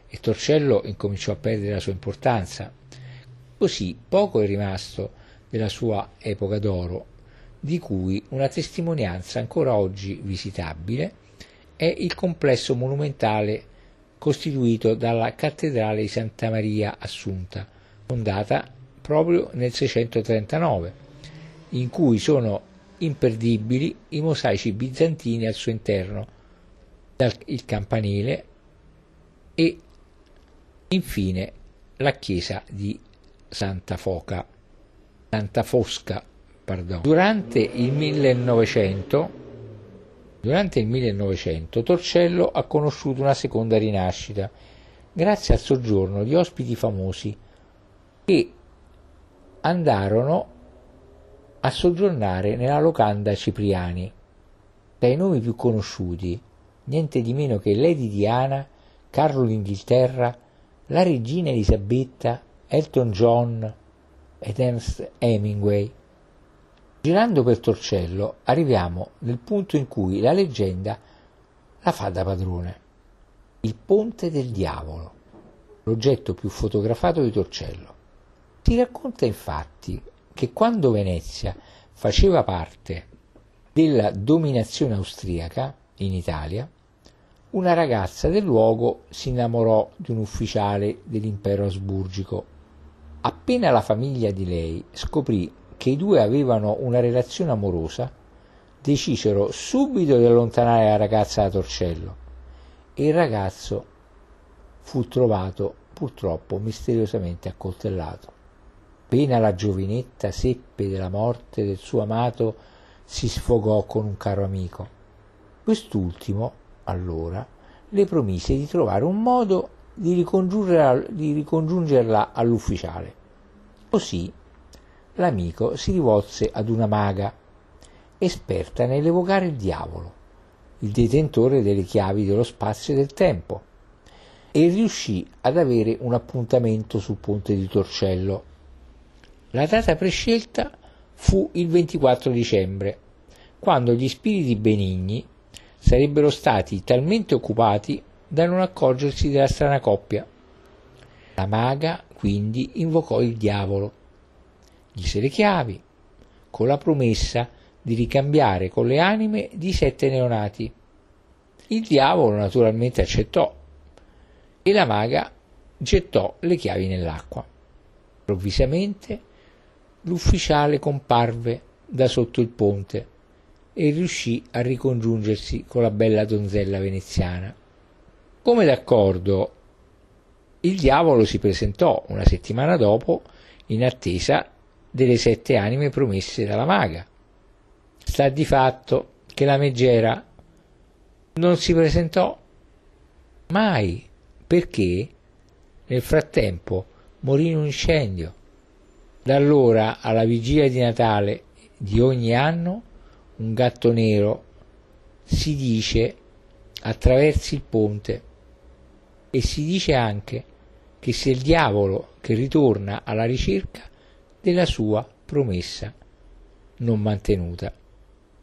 e Torcello incominciò a perdere la sua importanza. Così poco è rimasto della sua epoca d'oro, di cui una testimonianza ancora oggi visitabile è il complesso monumentale costituito dalla cattedrale di Santa Maria Assunta, fondata proprio nel 639, in cui sono imperdibili i mosaici bizantini al suo interno, il campanile e infine la chiesa di Santa Foca. Santa Fosca, pardon. Durante il 1900 Durante il 1900 Torcello ha conosciuto una seconda rinascita grazie al soggiorno di ospiti famosi che andarono a soggiornare nella locanda Cipriani. Tra i nomi più conosciuti, niente di meno che Lady Diana, Carlo d'Inghilterra, la regina Elisabetta, Elton John ed Ernst Hemingway. Girando per Torcello arriviamo nel punto in cui la leggenda la fa da padrone. Il ponte del diavolo, l'oggetto più fotografato di Torcello. Si racconta infatti che quando Venezia faceva parte della dominazione austriaca in Italia, una ragazza del luogo si innamorò di un ufficiale dell'impero asburgico. Appena la famiglia di lei scoprì che i due avevano una relazione amorosa, decisero subito di allontanare la ragazza da Torcello e il ragazzo fu trovato purtroppo misteriosamente accoltellato. Appena la giovinetta seppe della morte del suo amato, si sfogò con un caro amico. Quest'ultimo, allora, le promise di trovare un modo di ricongiungerla, di ricongiungerla all'ufficiale. Così l'amico si rivolse ad una maga, esperta nell'evocare il diavolo, il detentore delle chiavi dello spazio e del tempo, e riuscì ad avere un appuntamento sul ponte di Torcello. La data prescelta fu il 24 dicembre, quando gli spiriti benigni sarebbero stati talmente occupati da non accorgersi della strana coppia. La maga quindi invocò il diavolo gli le chiavi, con la promessa di ricambiare con le anime di sette neonati. Il diavolo naturalmente accettò e la maga gettò le chiavi nell'acqua. Improvvisamente l'ufficiale comparve da sotto il ponte e riuscì a ricongiungersi con la bella donzella veneziana. Come d'accordo, il diavolo si presentò una settimana dopo in attesa delle sette anime promesse dalla maga. Sta di fatto che la megera non si presentò mai perché nel frattempo morì in un incendio. Da allora alla vigilia di Natale di ogni anno un gatto nero si dice attraversi il ponte e si dice anche che se il diavolo che ritorna alla ricerca della sua promessa non mantenuta.